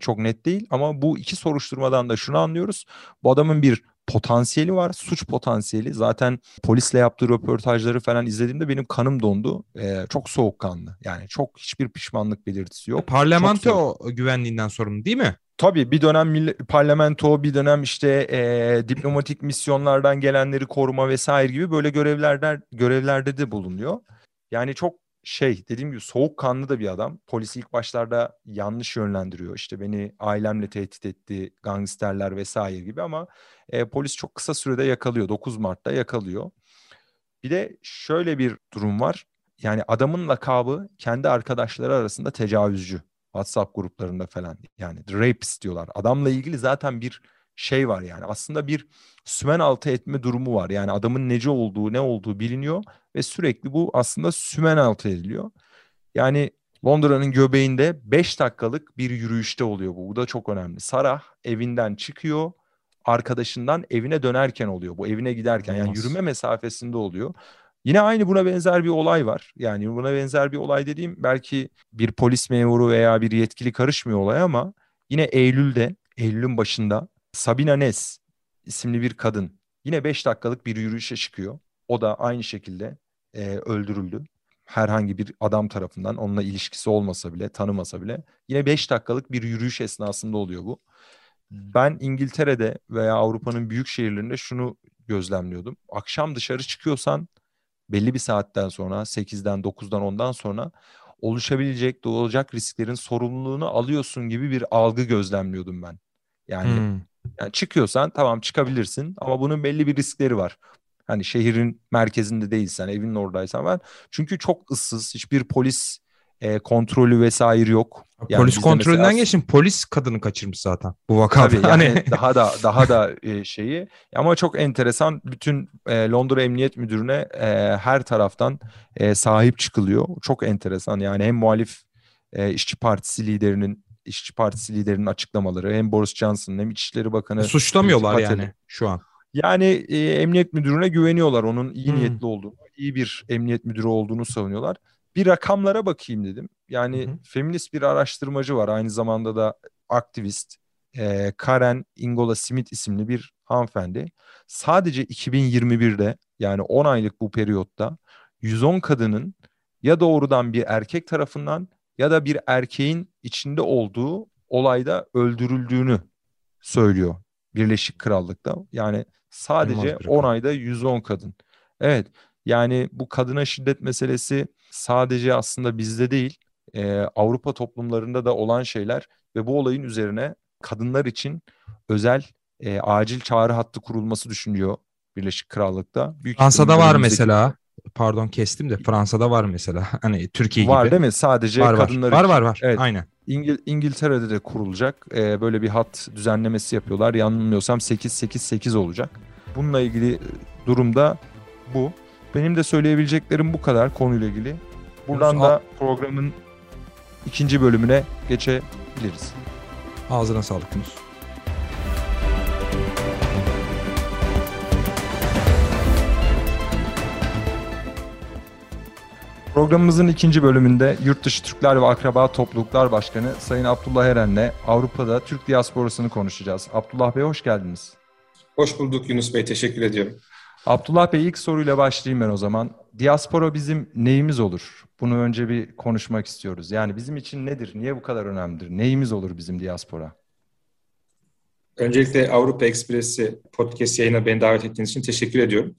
çok net değil ama bu iki soruşturmadan da şunu anlıyoruz. Bu adamın bir potansiyeli var. Suç potansiyeli. Zaten polisle yaptığı röportajları falan izlediğimde benim kanım dondu. Ee, çok soğukkanlı. Yani çok hiçbir pişmanlık belirtisi yok. Parlamento güvenliğinden sorumlu değil mi? Tabii bir dönem parlamento, bir dönem işte e, diplomatik misyonlardan gelenleri koruma vesaire gibi böyle görevlerden görevlerde de bulunuyor. Yani çok şey dediğim gibi soğukkanlı da bir adam. Polisi ilk başlarda yanlış yönlendiriyor. İşte beni ailemle tehdit etti, gangsterler vesaire gibi ama e, polis çok kısa sürede yakalıyor. 9 Mart'ta yakalıyor. Bir de şöyle bir durum var. Yani adamın lakabı kendi arkadaşları arasında tecavüzcü. WhatsApp gruplarında falan yani rapist diyorlar. Adamla ilgili zaten bir şey var yani aslında bir sümen altı etme durumu var. Yani adamın nece olduğu ne olduğu biliniyor ve sürekli bu aslında sümen altı ediliyor. Yani Londra'nın göbeğinde 5 dakikalık bir yürüyüşte oluyor bu. Bu da çok önemli. Sarah evinden çıkıyor. Arkadaşından evine dönerken oluyor. Bu evine giderken yani yürüme mesafesinde oluyor. Yine aynı buna benzer bir olay var. Yani buna benzer bir olay dediğim belki bir polis memuru veya bir yetkili karışmıyor olay ama yine Eylül'de, Eylül'ün başında Sabina Nes isimli bir kadın yine 5 dakikalık bir yürüyüşe çıkıyor. O da aynı şekilde e, öldürüldü. Herhangi bir adam tarafından onunla ilişkisi olmasa bile, tanımasa bile yine 5 dakikalık bir yürüyüş esnasında oluyor bu. Ben İngiltere'de veya Avrupa'nın büyük şehirlerinde şunu gözlemliyordum. Akşam dışarı çıkıyorsan belli bir saatten sonra 8'den 9'dan 10'dan sonra oluşabilecek doğacak risklerin sorumluluğunu alıyorsun gibi bir algı gözlemliyordum ben. Yani hmm. Yani çıkıyorsan tamam çıkabilirsin ama bunun belli bir riskleri var. Hani şehrin merkezinde değilsen, evinin oradaysan var. Çünkü çok ıssız, hiçbir polis e, kontrolü vesaire yok. Yani polis kontrolünden mesela... geçin polis kadını kaçırmış zaten bu vakada. Tabii yani hani [laughs] daha da daha da [laughs] e, şeyi ama çok enteresan bütün e, Londra Emniyet Müdürü'ne e, her taraftan e, sahip çıkılıyor. Çok enteresan yani hem muhalif e, işçi partisi liderinin İşçi Partisi liderinin açıklamaları hem Boris Johnson'ın hem İçişleri Bakanı e, suçlamıyorlar yani şu an. Yani e, emniyet müdürüne güveniyorlar onun iyi hmm. niyetli olduğunu, iyi bir emniyet müdürü olduğunu savunuyorlar. bir rakamlara bakayım dedim. Yani hı. feminist bir araştırmacı var aynı zamanda da aktivist. E, Karen Ingola Smith isimli bir hanımefendi. Sadece 2021'de yani 10 aylık bu periyotta 110 kadının ya doğrudan bir erkek tarafından ya da bir erkeğin içinde olduğu olayda öldürüldüğünü söylüyor Birleşik Krallık'ta. Yani sadece 10 ayda 110 kadın. Evet yani bu kadına şiddet meselesi sadece aslında bizde değil e, Avrupa toplumlarında da olan şeyler ve bu olayın üzerine kadınlar için özel e, acil çağrı hattı kurulması düşünüyor Birleşik Krallık'ta. Büyük Fransa'da var mesela. Pardon kestim de Fransa'da var mesela. [laughs] Hani Türkiye var gibi. Var değil mi? Sadece var, kadınlar var. için. Var var var. Evet. Aynen. İngil İngiltere'de de kurulacak. Ee, böyle bir hat düzenlemesi yapıyorlar. Yanılmıyorsam 8-8-8 olacak. Bununla ilgili durumda bu. Benim de söyleyebileceklerim bu kadar konuyla ilgili. Buradan da programın ikinci bölümüne geçebiliriz. Ağzına sağlık Yunus. Programımızın ikinci bölümünde Yurtdışı Türkler ve Akraba Topluluklar Başkanı Sayın Abdullah Eren'le Avrupa'da Türk diasporasını konuşacağız. Abdullah Bey hoş geldiniz. Hoş bulduk Yunus Bey, teşekkür ediyorum. Abdullah Bey ilk soruyla başlayayım ben o zaman. Diaspora bizim neyimiz olur? Bunu önce bir konuşmak istiyoruz. Yani bizim için nedir? Niye bu kadar önemlidir? Neyimiz olur bizim diaspora? Öncelikle Avrupa Ekspresi podcast yayına beni davet ettiğiniz için teşekkür ediyorum.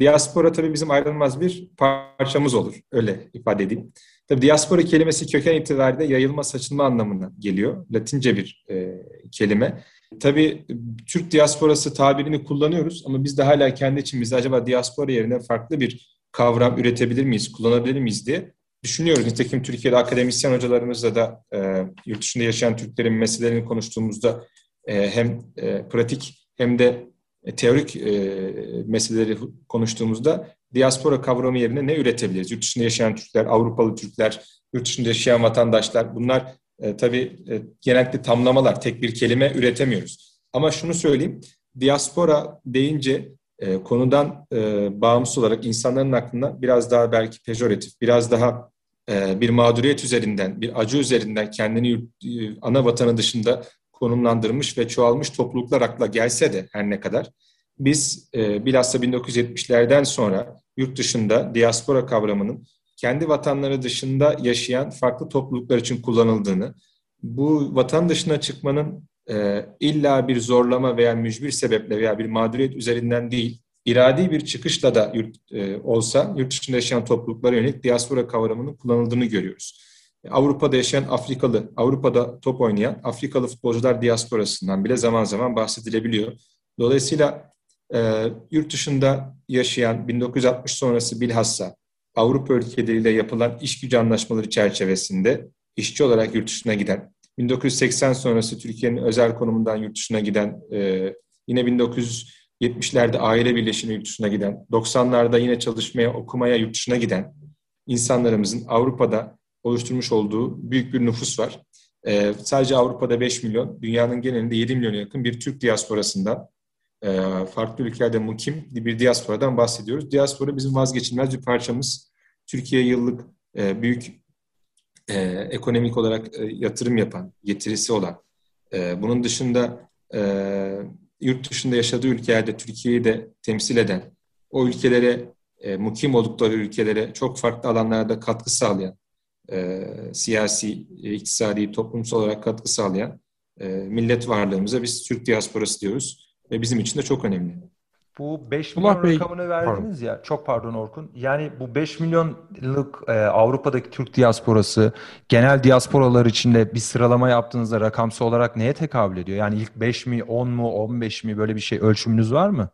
Diaspora tabii bizim ayrılmaz bir parçamız olur. Öyle ifade edeyim. Tabii diaspora kelimesi köken itibariyle yayılma, saçılma anlamına geliyor. Latince bir e, kelime. Tabii Türk diasporası tabirini kullanıyoruz ama biz de hala kendi içimizde acaba diaspora yerine farklı bir kavram üretebilir miyiz, kullanabilir miyiz diye düşünüyoruz. Nitekim Türkiye'de akademisyen hocalarımızla da e, yurt dışında yaşayan Türklerin meselelerini konuştuğumuzda e, hem e, pratik hem de teorik e, meseleleri konuştuğumuzda diaspora kavramı yerine ne üretebiliriz? Yurt dışında yaşayan Türkler, Avrupalı Türkler, yurt dışında yaşayan vatandaşlar bunlar e, tabii e, genellikle tamlamalar, tek bir kelime üretemiyoruz. Ama şunu söyleyeyim, diaspora deyince e, konudan e, bağımsız olarak insanların aklına biraz daha belki pejoratif, biraz daha e, bir mağduriyet üzerinden, bir acı üzerinden kendini yurt, e, ana vatanı dışında konumlandırmış ve çoğalmış topluluklar akla gelse de her ne kadar biz e, bilhassa 1970'lerden sonra yurt dışında diaspora kavramının kendi vatanları dışında yaşayan farklı topluluklar için kullanıldığını, bu vatan dışına çıkmanın e, illa bir zorlama veya mücbir sebeple veya bir mağduriyet üzerinden değil, iradi bir çıkışla da yurt, e, olsa yurt dışında yaşayan topluluklara yönelik diaspora kavramının kullanıldığını görüyoruz. Avrupa'da yaşayan Afrikalı, Avrupa'da top oynayan Afrikalı futbolcular diasporasından bile zaman zaman bahsedilebiliyor. Dolayısıyla e, yurt dışında yaşayan 1960 sonrası bilhassa Avrupa ülkeleriyle yapılan iş gücü anlaşmaları çerçevesinde işçi olarak yurt dışına giden, 1980 sonrası Türkiye'nin özel konumundan yurt dışına giden, e, yine 1970'lerde aile birleşimi yurt dışına giden, 90'larda yine çalışmaya, okumaya yurt dışına giden insanlarımızın Avrupa'da oluşturmuş olduğu büyük bir nüfus var. E, sadece Avrupa'da 5 milyon, dünyanın genelinde 7 milyona yakın bir Türk diasporasından e, farklı ülkelerde mukim bir diasporadan bahsediyoruz. Diaspora bizim vazgeçilmez bir parçamız. Türkiye yıllık e, büyük e, ekonomik olarak e, yatırım yapan, getirisi olan, e, bunun dışında e, yurt dışında yaşadığı ülkelerde Türkiye'yi de temsil eden, o ülkelere, e, mukim oldukları ülkelere çok farklı alanlarda katkı sağlayan, e, siyasi, iktisadi, toplumsal olarak katkı sağlayan e, millet varlığımıza biz Türk diasporası diyoruz ve bizim için de çok önemli. Bu 5 milyon Bey, rakamını verdiniz pardon. ya. Çok pardon Orkun. Yani bu 5 milyonluk e, Avrupa'daki Türk diasporası genel diasporalar içinde bir sıralama yaptığınızda rakamsal olarak neye tekabül ediyor? Yani ilk 5 mi, 10 mu, 15 mi böyle bir şey ölçümünüz var mı?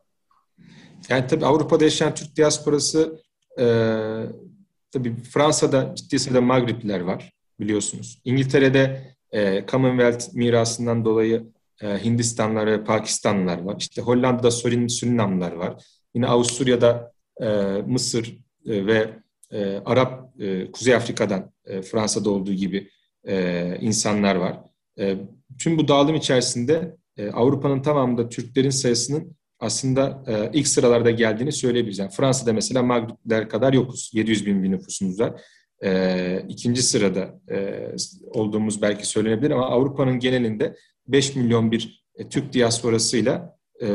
Yani tabii Avrupa'da yaşayan Türk diasporası e, Tabii Fransa'da ciddi sayıda Magripliler var biliyorsunuz. İngiltere'de e, Commonwealth mirasından dolayı e, Hindistanlılar ve Pakistanlılar var. İşte Hollanda'da Surin, Surinamlılar var. Yine Avusturya'da e, Mısır e, ve e, Arap, e, Kuzey Afrika'dan e, Fransa'da olduğu gibi e, insanlar var. E, tüm bu dağılım içerisinde e, Avrupa'nın tamamında Türklerin sayısının aslında e, ilk sıralarda geldiğini söyleyebiliriz. Yani Fransa'da mesela Maghribler kadar yokuz. 700 bin bir nüfusumuz var. e, ikinci sırada e, olduğumuz belki söylenebilir ama Avrupa'nın genelinde 5 milyon bir e, Türk diasporasıyla e,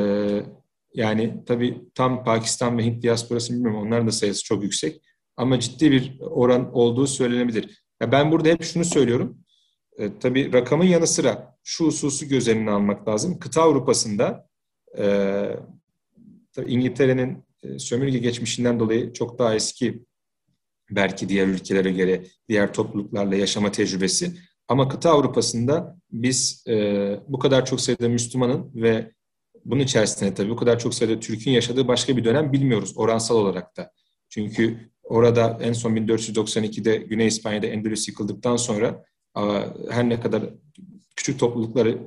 yani tabii tam Pakistan ve Hint diasporası bilmiyorum onların da sayısı çok yüksek ama ciddi bir oran olduğu söylenebilir. Ya ben burada hep şunu söylüyorum. E, tabii rakamın yanı sıra şu hususu göz önüne almak lazım. Kıta Avrupa'sında e, İngiltere'nin e, sömürge geçmişinden dolayı çok daha eski belki diğer ülkelere göre diğer topluluklarla yaşama tecrübesi. Ama kıta Avrupa'sında biz e, bu kadar çok sayıda Müslümanın ve bunun içerisinde tabii bu kadar çok sayıda Türk'ün yaşadığı başka bir dönem bilmiyoruz oransal olarak da. Çünkü orada en son 1492'de Güney İspanya'da Endülüs yıkıldıktan sonra her ne kadar küçük toplulukları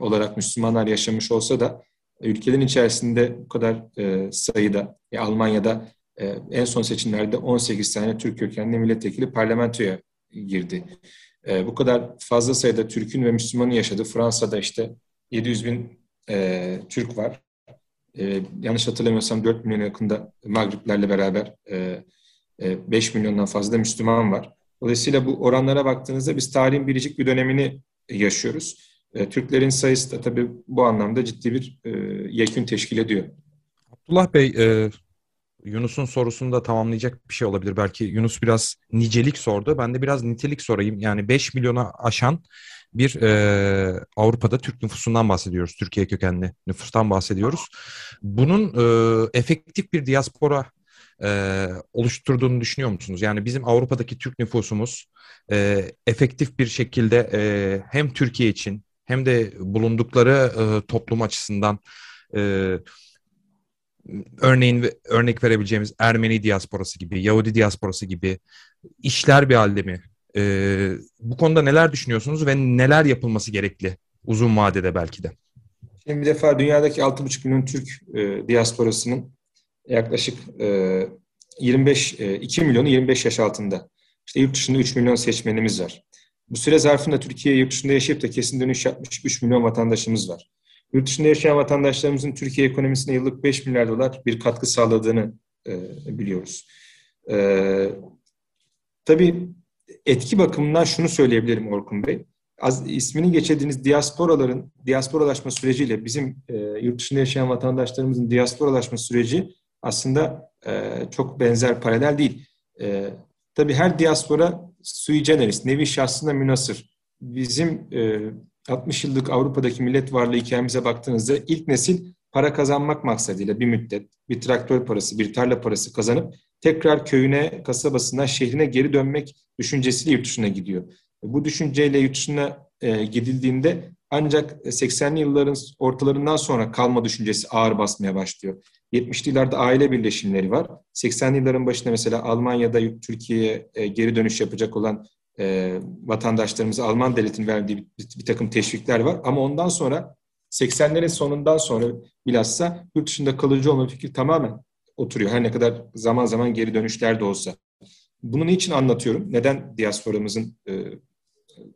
olarak Müslümanlar yaşamış olsa da ülkelerin içerisinde bu kadar e, sayıda Almanya'da e, en son seçimlerde 18 tane Türk kökenli milletvekili parlamentoya girdi. E, bu kadar fazla sayıda Türk'ün ve Müslümanın yaşadığı Fransa'da işte 700 bin e, Türk var. E, yanlış hatırlamıyorsam 4 milyon yakında Magriplerle beraber e, e, 5 milyondan fazla Müslüman var. Dolayısıyla bu oranlara baktığınızda biz tarihin biricik bir dönemini yaşıyoruz. E, Türklerin sayısı da tabii bu anlamda ciddi bir e, yekün teşkil ediyor. Abdullah Bey, e, Yunus'un sorusunu da tamamlayacak bir şey olabilir. Belki Yunus biraz nicelik sordu. Ben de biraz nitelik sorayım. Yani 5 milyona aşan bir e, Avrupa'da Türk nüfusundan bahsediyoruz. Türkiye kökenli nüfustan bahsediyoruz. Bunun e, efektif bir diaspora e, oluşturduğunu düşünüyor musunuz? Yani bizim Avrupa'daki Türk nüfusumuz e, efektif bir şekilde e, hem Türkiye için hem de bulundukları e, toplum açısından e, örneğin örnek verebileceğimiz Ermeni diasporası gibi, Yahudi diasporası gibi işler bir halde mi? E, bu konuda neler düşünüyorsunuz ve neler yapılması gerekli uzun vadede belki de? Şimdi bir defa dünyadaki 6,5 milyon Türk e, diasporasının yaklaşık e, 25 e, 2 milyonu 25 yaş altında. İşte yurt dışında 3 milyon seçmenimiz var. Bu süre zarfında Türkiye yurt dışında yaşayıp da kesin dönüş yapmış 3 milyon vatandaşımız var. Yurt dışında yaşayan vatandaşlarımızın Türkiye ekonomisine yıllık 5 milyar dolar bir katkı sağladığını e, biliyoruz. E, tabii etki bakımından şunu söyleyebilirim Orkun Bey. Az, ismini geçirdiğiniz diasporaların diasporalaşma süreciyle bizim e, yurt dışında yaşayan vatandaşlarımızın diasporalaşma süreci aslında e, çok benzer paralel değil. E, tabii her diaspora sui generis, nevi şahsına münasır. Bizim e, 60 yıllık Avrupa'daki millet varlığı hikayemize baktığınızda ilk nesil para kazanmak maksadıyla bir müddet bir traktör parası, bir tarla parası kazanıp tekrar köyüne, kasabasına, şehrine geri dönmek düşüncesiyle yurt dışına gidiyor. Bu düşünceyle yurt dışına e, gidildiğinde ancak 80'li yılların ortalarından sonra kalma düşüncesi ağır basmaya başlıyor. 70'li yıllarda aile birleşimleri var. 80'li yılların başında mesela Almanya'da Türkiye'ye e, geri dönüş yapacak olan e, vatandaşlarımıza Alman devletin verdiği bir, bir, bir takım teşvikler var. Ama ondan sonra 80'lerin sonundan sonra bilhassa yurt dışında kalıcı olma fikri tamamen oturuyor. Her ne kadar zaman zaman geri dönüşler de olsa. Bunu niçin anlatıyorum? Neden diasporamızın e,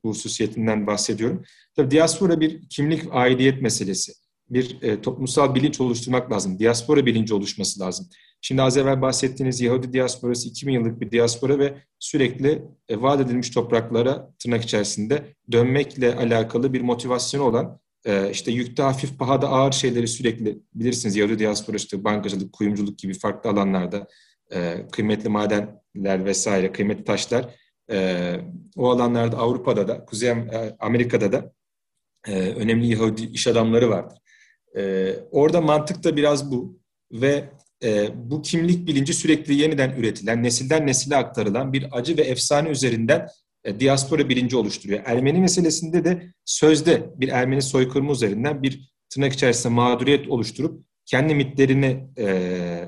bu hususiyetinden bahsediyorum? Tabii diaspora bir kimlik aidiyet meselesi. Bir e, toplumsal bilinç oluşturmak lazım. Diaspora bilinci oluşması lazım. Şimdi az evvel bahsettiğiniz Yahudi diasporası 2000 yıllık bir diaspora ve sürekli e, vaat edilmiş topraklara tırnak içerisinde dönmekle alakalı bir motivasyonu olan e, işte yükte hafif pahada ağır şeyleri sürekli bilirsiniz Yahudi diaspora işte bankacılık, kuyumculuk gibi farklı alanlarda e, kıymetli madenler vesaire, kıymetli taşlar e, o alanlarda Avrupa'da da, Kuzey e, Amerika'da da e, önemli Yahudi iş adamları vardır. E, orada mantık da biraz bu ve e, bu kimlik bilinci sürekli yeniden üretilen, nesilden nesile aktarılan bir acı ve efsane üzerinden e, diaspora bilinci oluşturuyor. Ermeni meselesinde de sözde bir Ermeni soykırımı üzerinden bir tırnak içerisinde mağduriyet oluşturup kendi mitlerini, e,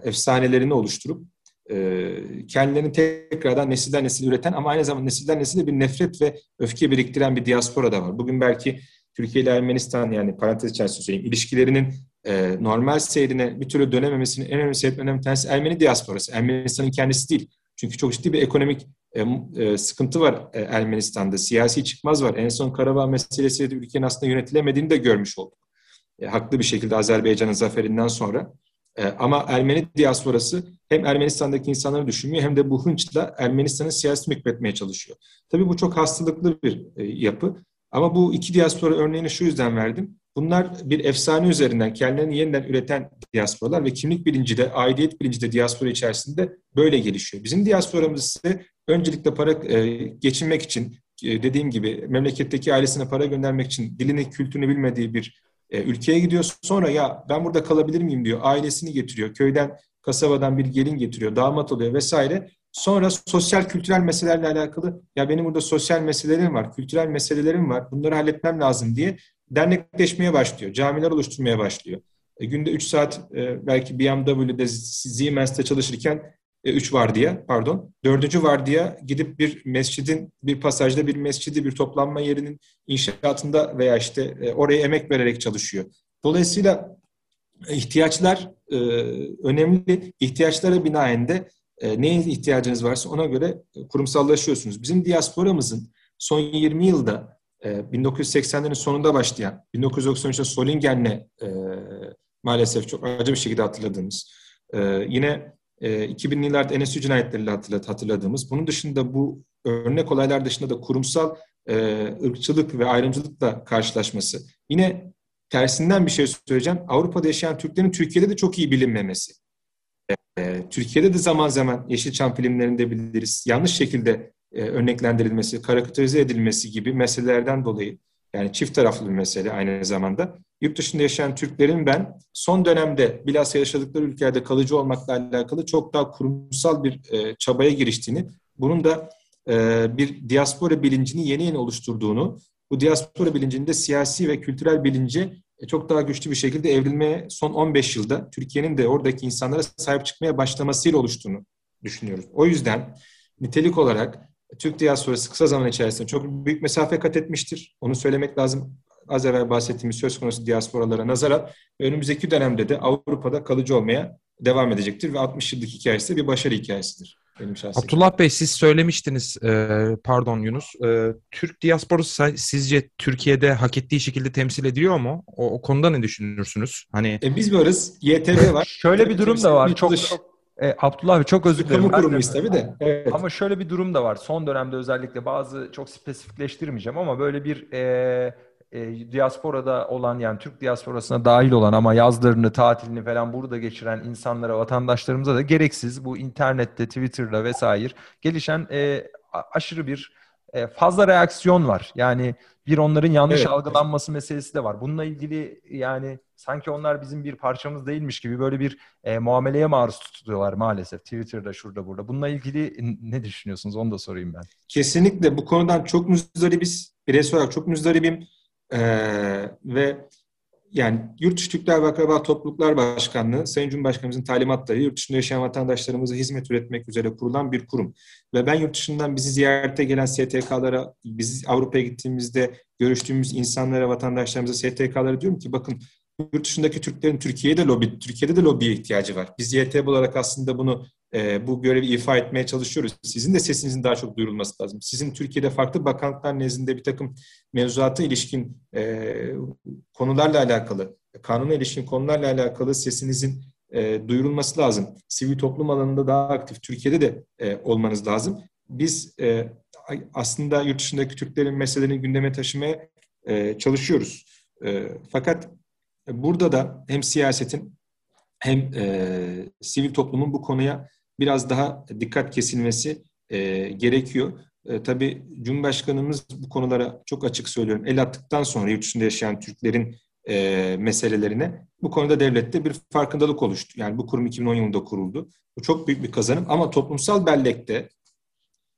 efsanelerini oluşturup e, kendilerini tekrardan nesilden nesile üreten ama aynı zamanda nesilden nesile bir nefret ve öfke biriktiren bir diaspora da var. Bugün belki Türkiye ile Ermenistan yani parantez içerisinde söyleyeyim ilişkilerinin e, normal seyrine bir türlü dönememesinin en önemli sebeplerinden bir tanesi Ermeni diasporası. Ermenistan'ın kendisi değil. Çünkü çok ciddi bir ekonomik e, e, sıkıntı var e, Ermenistan'da. Siyasi çıkmaz var. En son Karabağ meselesiyle de ülkenin aslında yönetilemediğini de görmüş olduk. E, haklı bir şekilde Azerbaycan'ın zaferinden sonra E, ama Ermeni diasporası hem Ermenistan'daki insanları düşünmüyor hem de bu hınçla Ermenistan'ın siyaseti hükmetmeye çalışıyor. Tabii bu çok hastalıklı bir e, yapı. Ama bu iki diaspora örneğini şu yüzden verdim. Bunlar bir efsane üzerinden kendilerini yeniden üreten diasporalar ve kimlik bilinci de, aidiyet bilinci de diaspora içerisinde böyle gelişiyor. Bizim diasporamız ise öncelikle para e, geçinmek için, e, dediğim gibi memleketteki ailesine para göndermek için dilini, kültürünü bilmediği bir e, ülkeye gidiyor. Sonra ya ben burada kalabilir miyim diyor. Ailesini getiriyor. Köyden, kasabadan bir gelin getiriyor. Damat oluyor vesaire. Sonra sosyal kültürel meselelerle alakalı ya benim burada sosyal meselelerim var, kültürel meselelerim var. Bunları halletmem lazım diye dernekleşmeye başlıyor. Camiler oluşturmaya başlıyor. E, günde 3 saat e, belki BMW'de Siemens'te çalışırken 3 e, vardiya pardon. Dördüncü vardiya gidip bir mescidin bir pasajda bir mescidi bir toplanma yerinin inşaatında veya işte e, oraya emek vererek çalışıyor. Dolayısıyla ihtiyaçlar e, önemli. İhtiyaçlara binaen de e, neye ihtiyacınız varsa ona göre kurumsallaşıyorsunuz. Bizim diasporamızın son 20 yılda e, 1980'lerin sonunda başlayan 1993'te Solingen'le e, maalesef çok acı bir şekilde hatırladığımız e, yine e, 2000'li yıllarda NSU cinayetleriyle hatırlat, hatırladığımız bunun dışında bu örnek olaylar dışında da kurumsal e, ırkçılık ve ayrımcılıkla karşılaşması. Yine tersinden bir şey söyleyeceğim. Avrupa'da yaşayan Türklerin Türkiye'de de çok iyi bilinmemesi. E, Türkiye'de de zaman zaman Yeşilçam filmlerinde biliriz. Yanlış şekilde e, örneklendirilmesi, karikatürize edilmesi gibi meselelerden dolayı yani çift taraflı bir mesele aynı zamanda. Yurt dışında yaşayan Türklerin ben son dönemde bilhassa yaşadıkları ülkelerde kalıcı olmakla alakalı çok daha kurumsal bir e, çabaya giriştiğini, bunun da e, bir diaspora bilincini yeni yeni oluşturduğunu, bu diaspora bilincinde siyasi ve kültürel bilinci çok daha güçlü bir şekilde evrilmeye son 15 yılda Türkiye'nin de oradaki insanlara sahip çıkmaya başlamasıyla oluştuğunu düşünüyoruz. O yüzden nitelik olarak Türk diasporası kısa zaman içerisinde çok büyük mesafe kat etmiştir. Onu söylemek lazım. Az evvel bahsettiğimiz söz konusu diasporalara nazaran önümüzdeki dönemde de Avrupa'da kalıcı olmaya devam edecektir ve 60 yıllık hikayesi bir başarı hikayesidir. Benim Abdullah Bey siz söylemiştiniz e, pardon Yunus e, Türk diasporası sizce Türkiye'de hak ettiği şekilde temsil ediyor mu? O, o konuda ne düşünürsünüz? Hani e, biz varız. YTV var. Şöyle bir durum da var. Çok, çok e, Abdullah abi çok özür dilerim. Kamu kurumuyuz tabii de. Evet. Ama şöyle bir durum da var. Son dönemde özellikle bazı çok spesifikleştirmeyeceğim ama böyle bir e, e, diasporada olan yani Türk diasporasına dahil olan ama yazlarını, tatilini falan burada geçiren insanlara, vatandaşlarımıza da gereksiz bu internette, Twitter'da vesaire gelişen e, aşırı bir e, fazla reaksiyon var. Yani bir onların yanlış evet. algılanması meselesi de var. Bununla ilgili yani sanki onlar bizim bir parçamız değilmiş gibi böyle bir e, muameleye maruz tutuluyorlar maalesef Twitter'da şurada burada. Bununla ilgili ne düşünüyorsunuz onu da sorayım ben. Kesinlikle bu konudan çok müzdaribiz. Bireysel olarak çok müzdaribim. Ee, ve yani Yurt Türkler ve Akraba Topluluklar Başkanlığı, Sayın Cumhurbaşkanımızın talimatları yurt dışında yaşayan vatandaşlarımıza hizmet üretmek üzere kurulan bir kurum. Ve ben yurt dışından bizi ziyarete gelen STK'lara, biz Avrupa'ya gittiğimizde görüştüğümüz insanlara, vatandaşlarımıza, STK'lara diyorum ki bakın yurt dışındaki Türklerin Türkiye'de lobi, Türkiye'de de lobiye ihtiyacı var. Biz YTB olarak aslında bunu e, bu görevi ifa etmeye çalışıyoruz. Sizin de sesinizin daha çok duyurulması lazım. Sizin Türkiye'de farklı bakanlıklar nezdinde bir takım mevzuata ilişkin e, konularla alakalı, kanuna ilişkin konularla alakalı sesinizin e, duyurulması lazım. Sivil toplum alanında daha aktif Türkiye'de de e, olmanız lazım. Biz e, aslında yurt dışındaki Türklerin meselelerini gündeme taşımaya e, çalışıyoruz. E, fakat burada da hem siyasetin hem e, sivil toplumun bu konuya biraz daha dikkat kesilmesi e, gerekiyor. E, tabii Cumhurbaşkanımız bu konulara çok açık söylüyorum. El attıktan sonra yurt dışında yaşayan Türklerin e, meselelerine bu konuda devlette bir farkındalık oluştu. Yani bu kurum 2010 yılında kuruldu. Bu çok büyük bir kazanım ama toplumsal bellekte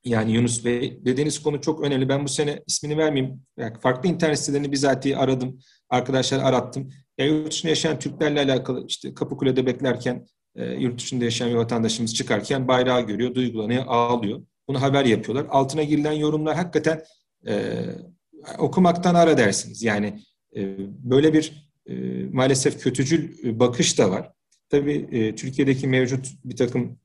yani Yunus Bey dediğiniz konu çok önemli. Ben bu sene ismini vermeyeyim. Yani farklı internet sitelerini bizatihi aradım. Arkadaşlar arattım. Ya yurt dışında yaşayan Türklerle alakalı işte Kapıkule'de beklerken e, yurt dışında yaşayan bir vatandaşımız çıkarken bayrağı görüyor, duygulanıyor, ağlıyor. Bunu haber yapıyorlar. Altına girilen yorumlar hakikaten e, okumaktan ara dersiniz. Yani e, böyle bir e, maalesef kötücül bakış da var. Tabii e, Türkiye'deki mevcut bir takım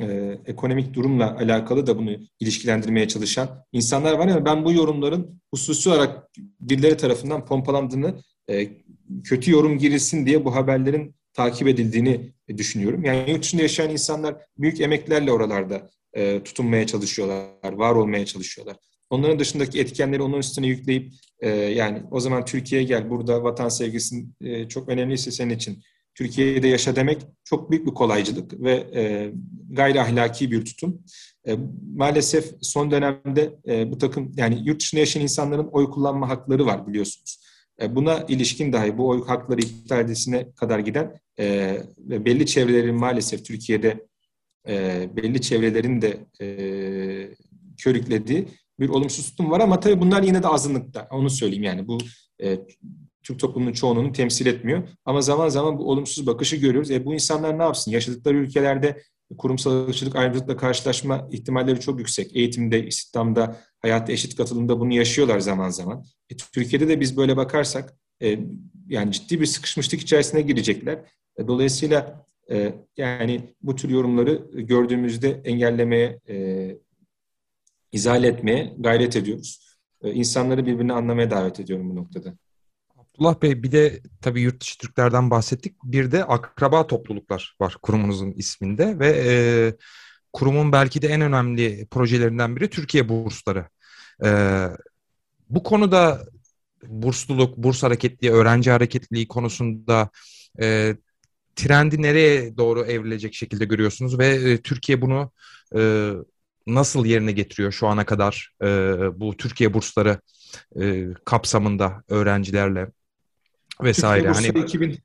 e, ekonomik durumla alakalı da bunu ilişkilendirmeye çalışan insanlar var ama ben bu yorumların hususi olarak birileri tarafından pompalandığını, e, kötü yorum girilsin diye bu haberlerin takip edildiğini düşünüyorum. Yani yurt dışında yaşayan insanlar büyük emeklerle oralarda e, tutunmaya çalışıyorlar, var olmaya çalışıyorlar. Onların dışındaki etkenleri onun üstüne yükleyip e, yani o zaman Türkiye'ye gel burada vatan sevgisin çok önemliyse senin için Türkiye'de yaşa demek çok büyük bir kolaycılık ve e, gayri ahlaki bir tutum. Maalesef son dönemde bu takım yani yurt dışında yaşayan insanların oy kullanma hakları var biliyorsunuz. E, buna ilişkin dahi bu oy hakları iptal edilmesine kadar giden e, ve belli çevrelerin maalesef Türkiye'de e, belli çevrelerin de e, körüklediği bir olumsuz tutum var ama tabii bunlar yine de azınlıkta. Onu söyleyeyim yani bu e, Türk toplumunun çoğunluğunu temsil etmiyor. Ama zaman zaman bu olumsuz bakışı görüyoruz. E, bu insanlar ne yapsın? Yaşadıkları ülkelerde kurumsal ırkçılık, ayrımcılıkla karşılaşma ihtimalleri çok yüksek. Eğitimde, istihdamda, hayatta eşit katılımda bunu yaşıyorlar zaman zaman. E, Türkiye'de de biz böyle bakarsak e, yani ciddi bir sıkışmışlık içerisine girecekler. E, dolayısıyla e, yani bu tür yorumları gördüğümüzde engellemeye, e, izale etmeye gayret ediyoruz. E, insanları birbirini anlamaya davet ediyorum bu noktada. Abdullah Bey bir de tabii yurt dışı Türklerden bahsettik. Bir de akraba topluluklar var kurumunuzun isminde ve e, kurumun belki de en önemli projelerinden biri Türkiye bursları. E, bu konuda bursluluk, burs hareketliği, öğrenci hareketliliği konusunda e, trendi nereye doğru evrilecek şekilde görüyorsunuz ve e, Türkiye bunu e, nasıl yerine getiriyor şu ana kadar e, bu Türkiye bursları e, kapsamında öğrencilerle vesaire. Türkiye hani 2000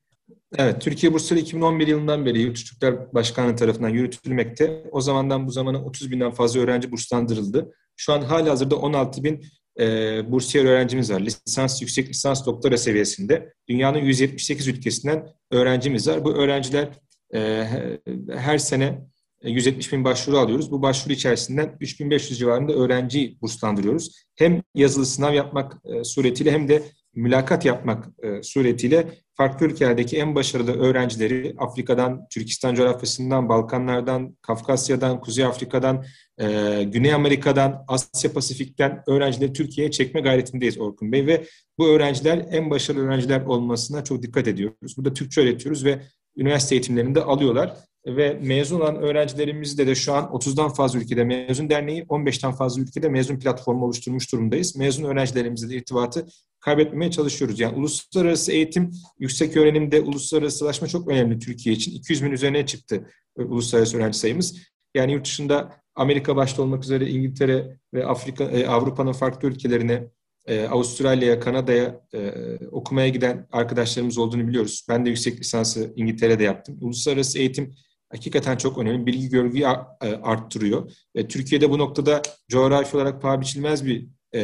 Evet, Türkiye Bursları 2011 yılından beri Yurt Türkler Başkanlığı tarafından yürütülmekte. O zamandan bu zamana 30 binden fazla öğrenci burslandırıldı. Şu an hala hazırda 16 bin e, bursiyer öğrencimiz var. Lisans, yüksek lisans, doktora seviyesinde. Dünyanın 178 ülkesinden öğrencimiz var. Bu öğrenciler e, her sene 170 bin başvuru alıyoruz. Bu başvuru içerisinden 3500 civarında öğrenci burslandırıyoruz. Hem yazılı sınav yapmak e, suretiyle hem de mülakat yapmak e, suretiyle farklı ülkelerdeki en başarılı öğrencileri Afrika'dan, Türkistan coğrafyasından, Balkanlardan, Kafkasya'dan, Kuzey Afrika'dan, e, Güney Amerika'dan, Asya Pasifik'ten öğrencileri Türkiye'ye çekme gayretindeyiz Orkun Bey ve bu öğrenciler en başarılı öğrenciler olmasına çok dikkat ediyoruz. Burada Türkçe öğretiyoruz ve üniversite eğitimlerini de alıyorlar ve mezun olan öğrencilerimizde de şu an 30'dan fazla ülkede mezun derneği, 15'ten fazla ülkede mezun platformu oluşturmuş durumdayız. Mezun öğrencilerimizle de irtibatı kaybetmemeye çalışıyoruz. Yani uluslararası eğitim, yüksek öğrenimde uluslararasılaşma çok önemli Türkiye için. 200 bin üzerine çıktı uluslararası öğrenci sayımız. Yani yurt dışında Amerika başta olmak üzere İngiltere ve Afrika, e, Avrupa'nın farklı ülkelerine, e, Avustralya'ya, Kanada'ya e, okumaya giden arkadaşlarımız olduğunu biliyoruz. Ben de yüksek lisansı İngiltere'de yaptım. Uluslararası eğitim hakikaten çok önemli. Bilgi görgüyü arttırıyor. Türkiye'de bu noktada coğrafi olarak paha biçilmez bir e,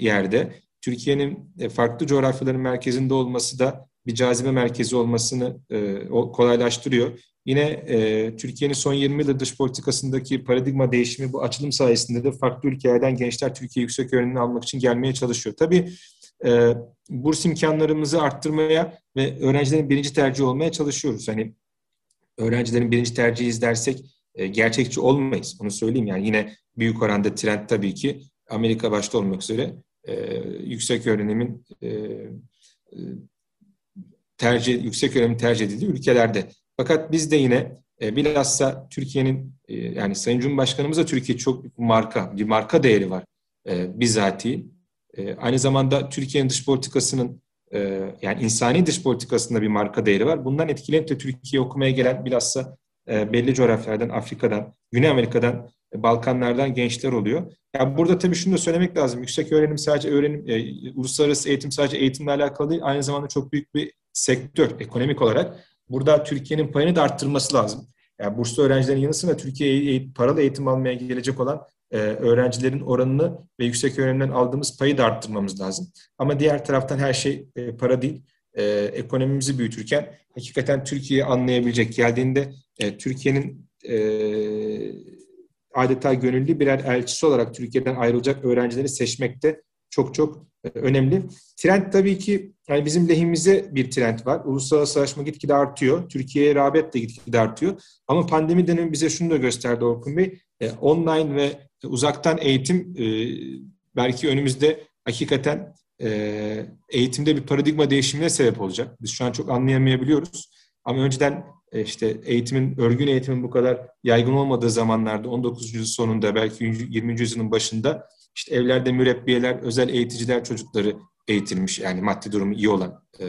yerde. Türkiye'nin e, farklı coğrafyaların merkezinde olması da bir cazibe merkezi olmasını e, kolaylaştırıyor. Yine e, Türkiye'nin son 20 yıldır dış politikasındaki paradigma değişimi bu açılım sayesinde de farklı ülkelerden gençler Türkiye yüksek öğrenimini almak için gelmeye çalışıyor. Tabii burs imkanlarımızı arttırmaya ve öğrencilerin birinci tercih olmaya çalışıyoruz. Hani öğrencilerin birinci tercihi dersek gerçekçi olmayız. Onu söyleyeyim yani yine büyük oranda trend tabii ki Amerika başta olmak üzere e, yüksek öğrenimin e, e, tercih yüksek öğrenim tercih edildiği ülkelerde. Fakat biz de yine e, bilhassa Türkiye'nin e, yani Sayın Cumhurbaşkanımız da Türkiye çok bir marka, bir marka değeri var e, bizatihi. E, aynı zamanda Türkiye'nin dış politikasının e, yani insani dış politikasında bir marka değeri var. Bundan etkilenip de Türkiye okumaya gelen bilhassa e, belli coğrafyalardan, Afrika'dan, Güney Amerika'dan, e, Balkanlardan gençler oluyor. Yani burada tabii şunu da söylemek lazım. Yüksek öğrenim sadece öğrenim, e, uluslararası eğitim sadece eğitimle alakalı değil. Aynı zamanda çok büyük bir sektör ekonomik olarak. Burada Türkiye'nin payını da arttırması lazım. Yani burslu öğrencilerin yanı sıra Türkiye'ye paralı eğitim almaya gelecek olan e, öğrencilerin oranını ve yüksek öğrenimden aldığımız payı da arttırmamız lazım. Ama diğer taraftan her şey e, para değil. E, ekonomimizi büyütürken hakikaten Türkiye'yi anlayabilecek geldiğinde e, Türkiye'nin e, adeta gönüllü birer elçisi olarak Türkiye'den ayrılacak öğrencileri seçmekte çok çok e, önemli. Trend tabii ki yani bizim lehimize bir trend var. Uluslararası gitgide artıyor. Türkiye'ye rağbet de gitgide artıyor. Ama pandemi dönemi bize şunu da gösterdi Orkun Bey. E, online ve uzaktan eğitim e, belki önümüzde hakikaten e, eğitimde bir paradigma değişimine sebep olacak. Biz şu an çok anlayamayabiliyoruz. Ama önceden işte eğitimin, örgün eğitimin bu kadar yaygın olmadığı zamanlarda 19. yüzyıl sonunda belki 20. yüzyılın başında işte evlerde mürebbiyeler, özel eğiticiler çocukları eğitilmiş. Yani maddi durumu iyi olan e,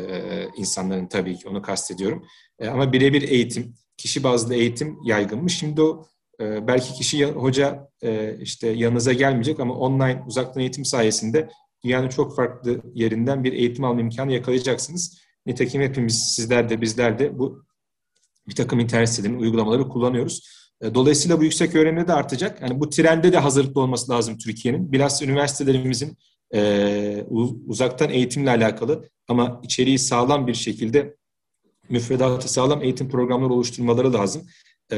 insanların tabii ki onu kastediyorum. E, ama birebir eğitim, kişi bazlı eğitim yaygınmış. Şimdi o e, belki kişi hoca e, işte yanınıza gelmeyecek ama online uzaktan eğitim sayesinde dünyanın çok farklı yerinden bir eğitim alma imkanı yakalayacaksınız. Nitekim hepimiz sizler de bizler de bu bir takım internet sitelerinin uygulamaları kullanıyoruz. E, dolayısıyla bu yüksek öğrenimde de artacak. Yani bu trende de hazırlıklı olması lazım Türkiye'nin. Bilhassa üniversitelerimizin e, uzaktan eğitimle alakalı ama içeriği sağlam bir şekilde müfredatı sağlam eğitim programları oluşturmaları lazım. E,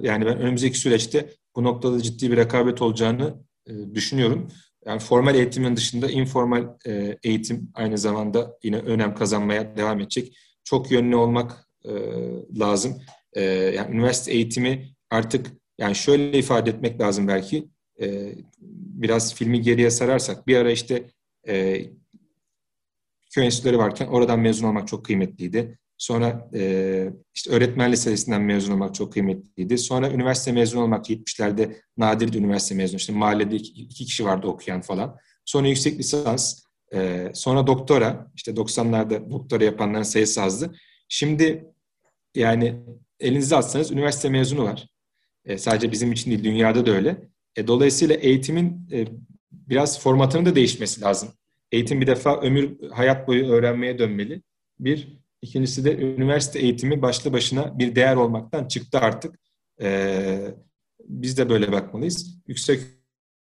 yani ben önümüzdeki süreçte bu noktada ciddi bir rekabet olacağını e, düşünüyorum. Yani formal eğitimin dışında informal e, eğitim aynı zamanda yine önem kazanmaya devam edecek. Çok yönlü olmak e, lazım. E, yani üniversite eğitimi artık yani şöyle ifade etmek lazım belki. E, biraz filmi geriye sararsak bir ara işte e, köy enstitüleri varken oradan mezun olmak çok kıymetliydi. Sonra e, işte öğretmen lisesinden mezun olmak çok kıymetliydi. Sonra üniversite mezun olmak 70'lerde nadirdi üniversite mezunu. İşte mahallede iki, iki kişi vardı okuyan falan. Sonra yüksek lisans, e, sonra doktora. İşte 90'larda doktora yapanların sayısı azdı. Şimdi yani elinize atsanız üniversite mezunu var. E, sadece bizim için değil, dünyada da öyle. E, dolayısıyla eğitimin e, biraz formatının da değişmesi lazım. Eğitim bir defa ömür, hayat boyu öğrenmeye dönmeli. Bir, ikincisi de üniversite eğitimi başlı başına bir değer olmaktan çıktı artık. E, biz de böyle bakmalıyız. Yüksek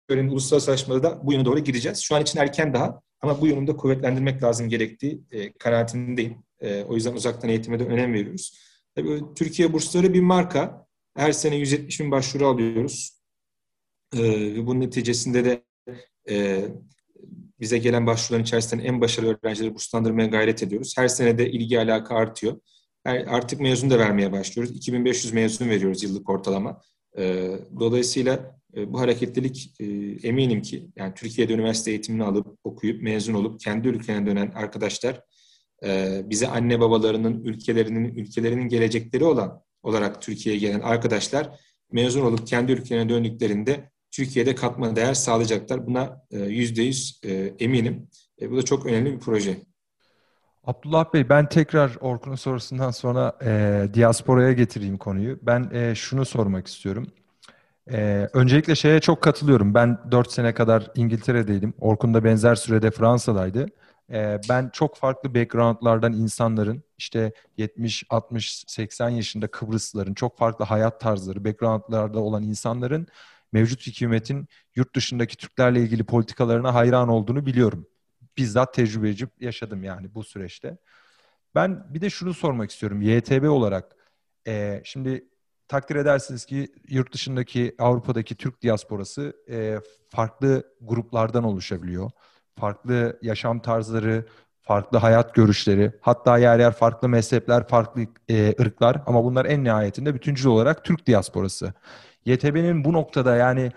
öğrenim uluslararası da bu yöne doğru gideceğiz. Şu an için erken daha ama bu yönünde kuvvetlendirmek lazım gerektiği e, kanaatindeyim. E, o yüzden uzaktan eğitime de önem veriyoruz. Tabii Türkiye bursları bir marka. Her sene 170 bin başvuru alıyoruz. E, ve bunun neticesinde de e, bize gelen başvuruların içerisinde en başarılı öğrencileri burslandırmaya gayret ediyoruz. Her sene de ilgi alaka artıyor. Artık mezun da vermeye başlıyoruz. 2500 mezun veriyoruz yıllık ortalama. E, dolayısıyla e, bu hareketlilik e, eminim ki yani Türkiye'de üniversite eğitimini alıp okuyup mezun olup kendi ülkelerine dönen arkadaşlar e, bize anne babalarının ülkelerinin ülkelerinin gelecekleri olan olarak Türkiye'ye gelen arkadaşlar mezun olup kendi ülkelerine döndüklerinde Türkiye'de katma değer sağlayacaklar. Buna yüzde yüz eminim. Bu da çok önemli bir proje. Abdullah Bey ben tekrar Orkun'un sorusundan sonra e, diasporaya getireyim konuyu. Ben e, şunu sormak istiyorum. E, öncelikle şeye çok katılıyorum. Ben 4 sene kadar İngiltere'deydim. Orkun da benzer sürede Fransa'daydı e, ben çok farklı backgroundlardan insanların işte 70, 60, 80 yaşında Kıbrıslıların çok farklı hayat tarzları, backgroundlarda olan insanların mevcut hükümetin yurt dışındaki Türklerle ilgili politikalarına hayran olduğunu biliyorum. Bizzat tecrübe edip yaşadım yani bu süreçte. Ben bir de şunu sormak istiyorum YTB olarak. E, şimdi takdir edersiniz ki yurt dışındaki Avrupa'daki Türk diasporası e, farklı gruplardan oluşabiliyor farklı yaşam tarzları, farklı hayat görüşleri, hatta yer yer farklı mezhepler, farklı e, ırklar ama bunlar en nihayetinde bütüncül olarak Türk diasporası. YTB'nin bu noktada yani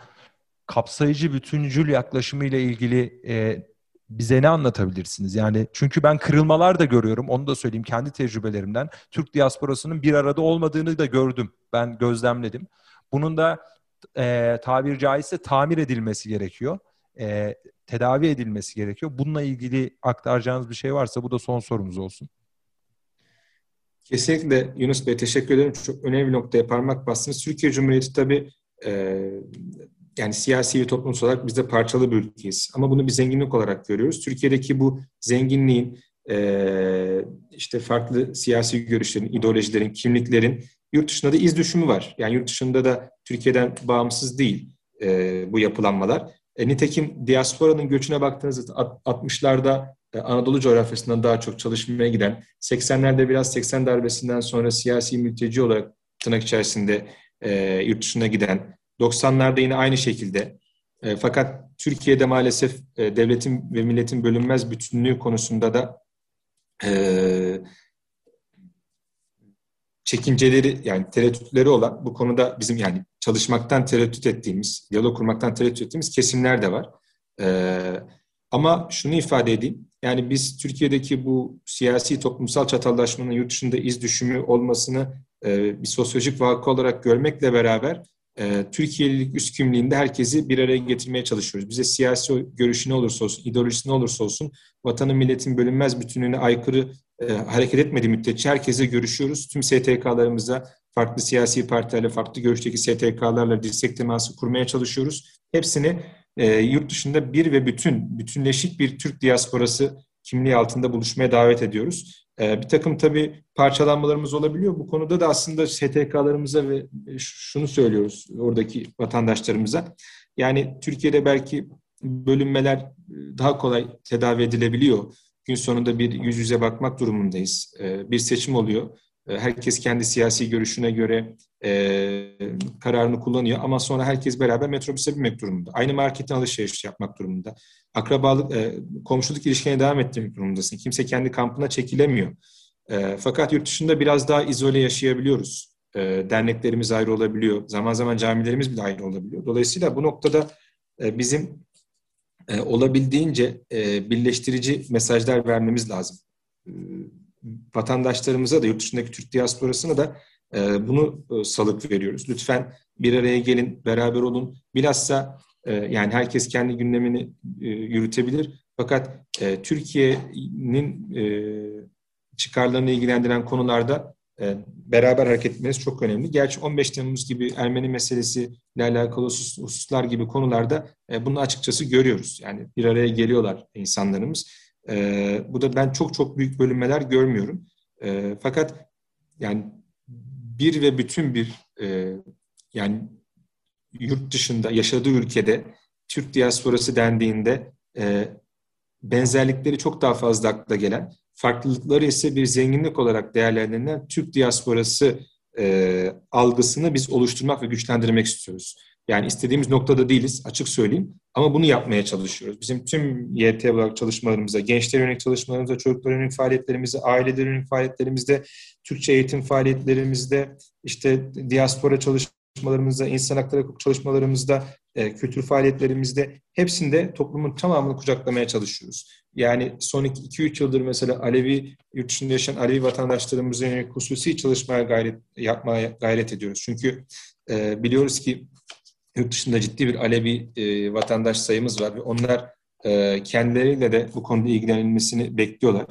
kapsayıcı bütüncül yaklaşımıyla ilgili e, bize ne anlatabilirsiniz? Yani çünkü ben kırılmalar da görüyorum. Onu da söyleyeyim kendi tecrübelerimden. Türk diasporasının bir arada olmadığını da gördüm. Ben gözlemledim. Bunun da e, tabir caizse tamir edilmesi gerekiyor. E, tedavi edilmesi gerekiyor. Bununla ilgili aktaracağınız bir şey varsa bu da son sorumuz olsun. Kesinlikle Yunus Bey teşekkür ederim. Çok önemli bir noktaya parmak bastınız. Türkiye Cumhuriyeti tabii e, yani siyasi ve toplumsal olarak biz de parçalı bir ülkeyiz. Ama bunu bir zenginlik olarak görüyoruz. Türkiye'deki bu zenginliğin e, işte farklı siyasi görüşlerin, ideolojilerin, kimliklerin yurt dışında da iz düşümü var. Yani yurt dışında da Türkiye'den bağımsız değil e, bu yapılanmalar. E, nitekim diasporanın göçüne baktığınızda 60'larda e, Anadolu coğrafyasından daha çok çalışmaya giden, 80'lerde biraz 80 darbesinden sonra siyasi mülteci olarak tırnak içerisinde e, yurt dışına giden, 90'larda yine aynı şekilde. E, fakat Türkiye'de maalesef e, devletin ve milletin bölünmez bütünlüğü konusunda da e, çekinceleri yani tereddütleri olan bu konuda bizim yani çalışmaktan tereddüt ettiğimiz, diyalog kurmaktan tereddüt ettiğimiz kesimler de var. Ee, Ama şunu ifade edeyim. Yani biz Türkiye'deki bu siyasi toplumsal çatallaşmanın yurt dışında iz düşümü olmasını e, bir sosyolojik vaka olarak görmekle beraber e, Türkiye'lilik üst kimliğinde herkesi bir araya getirmeye çalışıyoruz. Bize siyasi görüşü ne olursa olsun, ideolojisi ne olursa olsun vatanın milletin bölünmez bütünlüğüne aykırı e, hareket etmediği müddetçe herkese görüşüyoruz. Tüm STK'larımızda farklı siyasi partilerle, farklı görüşteki STK'larla dirsek teması kurmaya çalışıyoruz. Hepsini e, yurt dışında bir ve bütün, bütünleşik bir Türk diasporası kimliği altında buluşmaya davet ediyoruz. E, bir takım tabii parçalanmalarımız olabiliyor. Bu konuda da aslında STK'larımıza ve şunu söylüyoruz oradaki vatandaşlarımıza. Yani Türkiye'de belki bölünmeler daha kolay tedavi edilebiliyor. Gün sonunda bir yüz yüze bakmak durumundayız. E, bir seçim oluyor. E, herkes kendi siyasi görüşüne göre e, kararını kullanıyor ama sonra herkes beraber metrobüse binmek durumunda. Aynı marketten alışveriş yapmak durumunda. Akrabalık, e, komşuluk ilişkine devam ettirmek durumundasın. Kimse kendi kampına çekilemiyor. E, fakat yurt dışında biraz daha izole yaşayabiliyoruz. E, derneklerimiz ayrı olabiliyor. Zaman zaman camilerimiz bile ayrı olabiliyor. Dolayısıyla bu noktada e, bizim e, olabildiğince e, birleştirici mesajlar vermemiz lazım. E, vatandaşlarımıza da yurt dışındaki Türk diasporasına da e, bunu e, salık veriyoruz. Lütfen bir araya gelin, beraber olun. Bilhassa e, yani herkes kendi gündemini e, yürütebilir. Fakat e, Türkiye'nin e, çıkarlarını ilgilendiren konularda e, beraber hareket etmeniz çok önemli. Gerçi 15 Temmuz gibi Ermeni meselesi ile alakalı hususlar gibi konularda e, bunu açıkçası görüyoruz. Yani bir araya geliyorlar insanlarımız. E, bu da ben çok çok büyük bölünmeler görmüyorum. E, fakat yani bir ve bütün bir e, yani yurt dışında yaşadığı ülkede Türk diasporası dendiğinde e, benzerlikleri çok daha fazla akla gelen, farklılıkları ise bir zenginlik olarak değerlendirilen Türk diasporası e, algısını biz oluşturmak ve güçlendirmek istiyoruz. Yani istediğimiz noktada değiliz açık söyleyeyim ama bunu yapmaya çalışıyoruz. Bizim tüm YT olarak çalışmalarımızda, gençler yönelik çalışmalarımızda, çocuklar yönelik faaliyetlerimizde, aileler yönelik faaliyetlerimizde, Türkçe eğitim faaliyetlerimizde, işte diaspora çalışmalarımızda, insan hakları çalışmalarımızda, e, kültür faaliyetlerimizde hepsinde toplumun tamamını kucaklamaya çalışıyoruz. Yani son 2-3 yıldır mesela Alevi, yurt dışında yaşayan Alevi vatandaşlarımızın yönelik hususi çalışmaya gayret, yapmaya gayret ediyoruz. Çünkü e, biliyoruz ki yurt dışında ciddi bir Alevi e, vatandaş sayımız var ve onlar e, kendileriyle de bu konuda ilgilenilmesini bekliyorlar.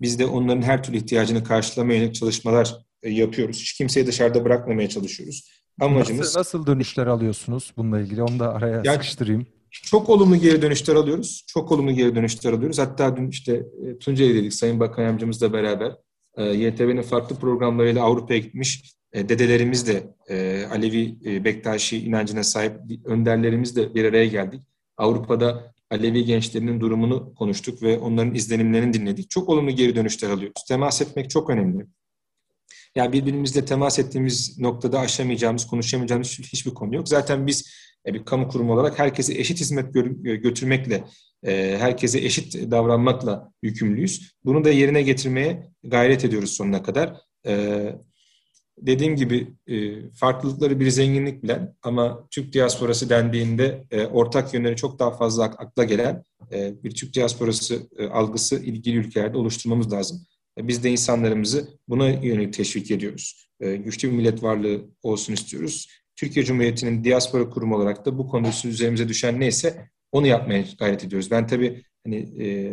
Biz de onların her türlü ihtiyacını karşılamaya yönelik çalışmalar e, yapıyoruz. Hiç kimseyi dışarıda bırakmamaya çalışıyoruz. Amacımız... Nasıl, nasıl dönüşler alıyorsunuz bununla ilgili? Onu da araya yani, sıkıştırayım. Çok olumlu geri dönüşler alıyoruz. Çok olumlu geri dönüşler alıyoruz. Hatta dün işte e, Tunceli dedik Sayın Bakan Yardımcımızla beraber. E, YTV'nin farklı programlarıyla Avrupa'ya gitmiş e, dedelerimiz de Alevi Bektaşi inancına sahip önderlerimiz de bir araya geldik. Avrupa'da Alevi gençlerinin durumunu konuştuk ve onların izlenimlerini dinledik. Çok olumlu geri dönüşler alıyoruz. Temas etmek çok önemli. Yani birbirimizle temas ettiğimiz noktada aşamayacağımız, konuşamayacağımız hiçbir konu yok. Zaten biz bir kamu kurumu olarak herkese eşit hizmet götürmekle, herkese eşit davranmakla yükümlüyüz. Bunu da yerine getirmeye gayret ediyoruz sonuna kadar dediğim gibi e, farklılıkları bir zenginlik bilen ama Türk diasporası dendiğinde e, ortak yönleri çok daha fazla akla gelen e, bir Türk diasporası e, algısı ilgili ülkelerde oluşturmamız lazım. Biz de insanlarımızı buna yönelik teşvik ediyoruz. E, güçlü bir millet varlığı olsun istiyoruz. Türkiye Cumhuriyeti'nin diaspora kurumu olarak da bu konuda üzerimize düşen neyse onu yapmaya gayret ediyoruz. Ben tabii hani e,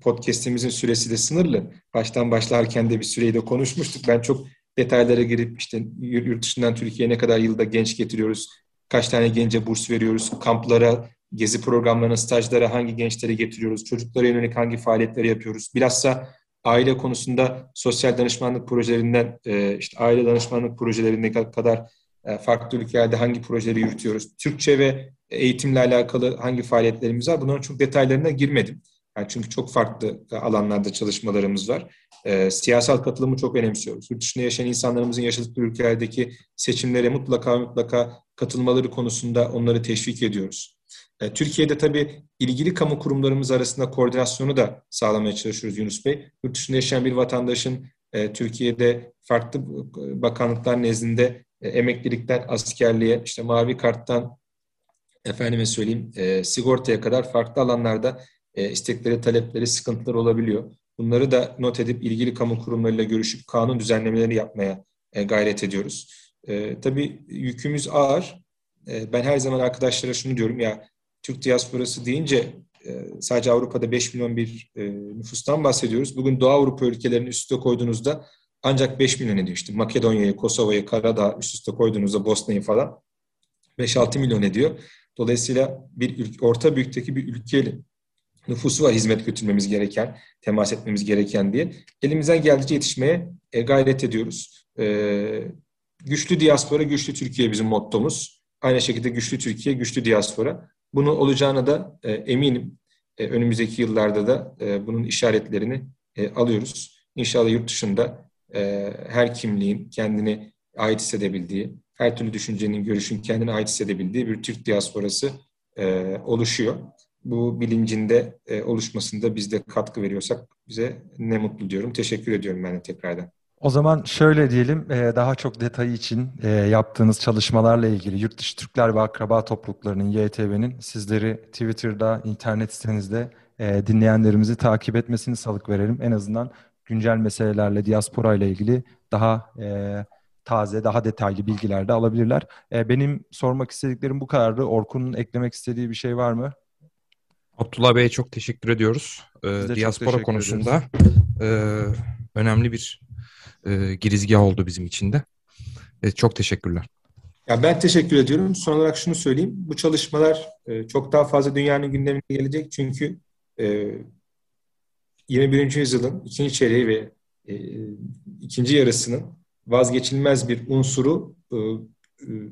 podcast'imizin süresi de sınırlı. Baştan başlarken de bir süreyi de konuşmuştuk. Ben çok detaylara girip işte yurt dışından Türkiye'ye ne kadar yılda genç getiriyoruz, kaç tane gence burs veriyoruz, kamplara, gezi programlarına, stajlara hangi gençleri getiriyoruz, çocuklara yönelik hangi faaliyetleri yapıyoruz. Bilhassa aile konusunda sosyal danışmanlık projelerinden, e, işte aile danışmanlık projelerine kadar e, farklı ülkelerde hangi projeleri yürütüyoruz. Türkçe ve eğitimle alakalı hangi faaliyetlerimiz var bunların çok detaylarına girmedim. Yani çünkü çok farklı alanlarda çalışmalarımız var. E, siyasal katılımı çok önemsiyoruz. Yurt dışında yaşayan insanlarımızın yaşadıkları ülkelerdeki seçimlere mutlaka mutlaka katılmaları konusunda onları teşvik ediyoruz. E, Türkiye'de tabii ilgili kamu kurumlarımız arasında koordinasyonu da sağlamaya çalışıyoruz Yunus Bey. Yurt dışında yaşayan bir vatandaşın e, Türkiye'de farklı bakanlıklar nezdinde e, emeklilikten askerliğe, işte mavi karttan efendime söyleyeyim e, sigortaya kadar farklı alanlarda e, istekleri, talepleri, sıkıntıları olabiliyor. Bunları da not edip ilgili kamu kurumlarıyla görüşüp kanun düzenlemeleri yapmaya e, gayret ediyoruz. E, tabii yükümüz ağır. E, ben her zaman arkadaşlara şunu diyorum ya Türk diasporası deyince e, sadece Avrupa'da 5 milyon bir e, nüfustan bahsediyoruz. Bugün Doğu Avrupa ülkelerini üst üste koyduğunuzda ancak 5 milyon ediyor. İşte Makedonya'yı, Kosova'yı, Karadağ üst üste koyduğunuzda Bosna'yı falan 5-6 milyon ediyor. Dolayısıyla bir orta büyükteki bir ülkeyle nüfusu var hizmet götürmemiz gereken, temas etmemiz gereken diye. Elimizden geldiğince yetişmeye e, gayret ediyoruz. Güçlü diaspora, güçlü Türkiye bizim mottomuz. Aynı şekilde güçlü Türkiye, güçlü diaspora. Bunu olacağına da e, eminim. E, önümüzdeki yıllarda da e, bunun işaretlerini e, alıyoruz. İnşallah yurt dışında e, her kimliğin kendini ait hissedebildiği, her türlü düşüncenin, görüşün kendine ait hissedebildiği bir Türk diasporası e, oluşuyor. Bu bilincinde e, oluşmasında biz de katkı veriyorsak bize ne mutlu diyorum. Teşekkür ediyorum ben de tekrardan. O zaman şöyle diyelim, e, daha çok detayı için e, yaptığınız çalışmalarla ilgili Yurt Dışı Türkler ve Akraba Topluluklarının, YTV'nin sizleri Twitter'da, internet sitenizde e, dinleyenlerimizi takip etmesini salık verelim. En azından güncel meselelerle, diaspora ile ilgili daha taze, daha detaylı bilgiler de alabilirler. Benim sormak istediklerim bu kadardı. Orkun'un eklemek istediği bir şey var mı? Abdullah Bey'e çok teşekkür ediyoruz. Ee, diaspora konusunda e, önemli bir e, girizgah oldu bizim için de. E, çok teşekkürler. Ya ben teşekkür ediyorum. Son olarak şunu söyleyeyim. Bu çalışmalar e, çok daha fazla dünyanın gündemine gelecek. Çünkü e, 21. yüzyılın ikinci çeyreği ve e, ikinci yarısının vazgeçilmez bir unsuru e, e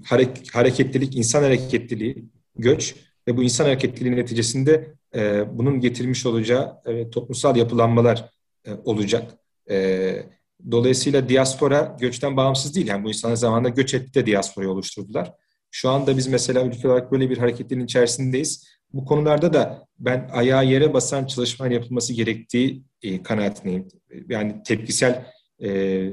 harek, hareketlilik, insan hareketliliği, göç ve bu insan hareketliliği neticesinde e, bunun getirmiş olacağı e, toplumsal yapılanmalar e, olacak. E, Dolayısıyla diaspora göçten bağımsız değil. Yani bu insanlar zamanında göç etti de diasporayı oluşturdular. Şu anda biz mesela ülke olarak böyle bir hareketin içerisindeyiz. Bu konularda da ben ayağa yere basan çalışmalar yapılması gerektiği e, kanaatindeyim. Yani tepkisel e,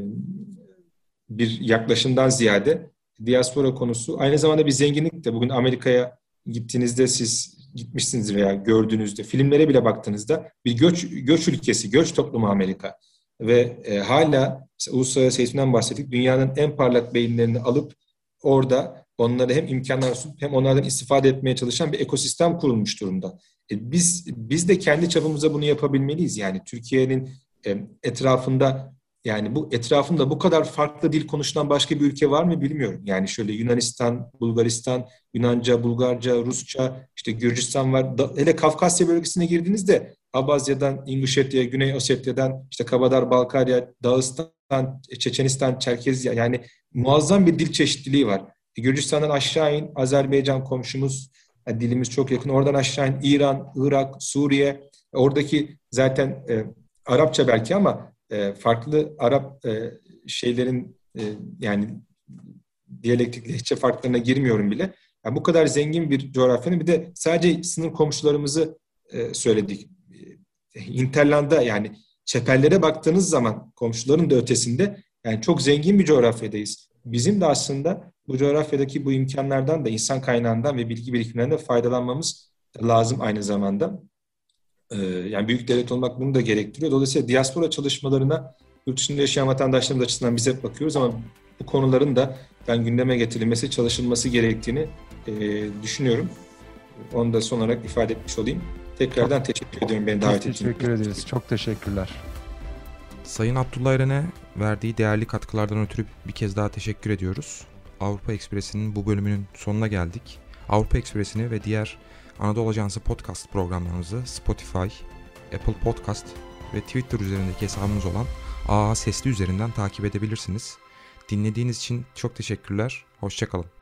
bir yaklaşımdan ziyade diaspora konusu aynı zamanda bir zenginlik de. Bugün Amerika'ya gittiğinizde siz gitmişsiniz veya gördüğünüzde filmlere bile baktığınızda bir göç göç ülkesi, göç toplumu Amerika ve e, hala uluslararası eğitimden bahsettik. Dünyanın en parlak beyinlerini alıp orada onlara hem imkanlar sunup hem onlardan istifade etmeye çalışan bir ekosistem kurulmuş durumda. E, biz biz de kendi çapımıza bunu yapabilmeliyiz. Yani Türkiye'nin e, etrafında yani bu etrafında bu kadar farklı dil konuşulan başka bir ülke var mı bilmiyorum. Yani şöyle Yunanistan, Bulgaristan, Yunanca, Bulgarca, Rusça, işte Gürcistan var. Da, hele Kafkasya bölgesine girdiğinizde Abazya'dan, İnguşetya, Güney Osetya'dan, işte Kabadar, Balkarya, Dağıstan, Çeçenistan, Çerkezya yani muazzam bir dil çeşitliliği var. E, Gürcistan'dan aşağı in, Azerbaycan komşumuz, yani dilimiz çok yakın. Oradan aşağı in, İran, Irak, Suriye. Oradaki zaten e, Arapça belki ama e, farklı Arap e, şeylerin e, yani diyalektik lehçe farklarına girmiyorum bile. Yani bu kadar zengin bir coğrafyanın bir de sadece sınır komşularımızı e, söyledik. Hinterland'a yani çepellere baktığınız zaman komşuların da ötesinde yani çok zengin bir coğrafyadayız. Bizim de aslında bu coğrafyadaki bu imkanlardan da insan kaynağından ve bilgi birikimlerinden faydalanmamız lazım aynı zamanda. Ee, yani büyük devlet olmak bunu da gerektiriyor. Dolayısıyla diaspora çalışmalarına yurt dışında yaşayan vatandaşlarımız açısından biz hep bakıyoruz ama bu konuların da ben gündeme getirilmesi, çalışılması gerektiğini e, düşünüyorum. Onu da son olarak ifade etmiş olayım. Tekrardan çok, teşekkür ediyorum beni davet ettiğiniz için. Teşekkür ederiz. Çok teşekkürler. Sayın Abdullah Eren'e verdiği değerli katkılardan ötürü bir kez daha teşekkür ediyoruz. Avrupa Ekspresi'nin bu bölümünün sonuna geldik. Avrupa Ekspresi'ni ve diğer Anadolu Ajansı podcast programlarımızı Spotify, Apple Podcast ve Twitter üzerindeki hesabımız olan AA Sesli üzerinden takip edebilirsiniz. Dinlediğiniz için çok teşekkürler. Hoşçakalın.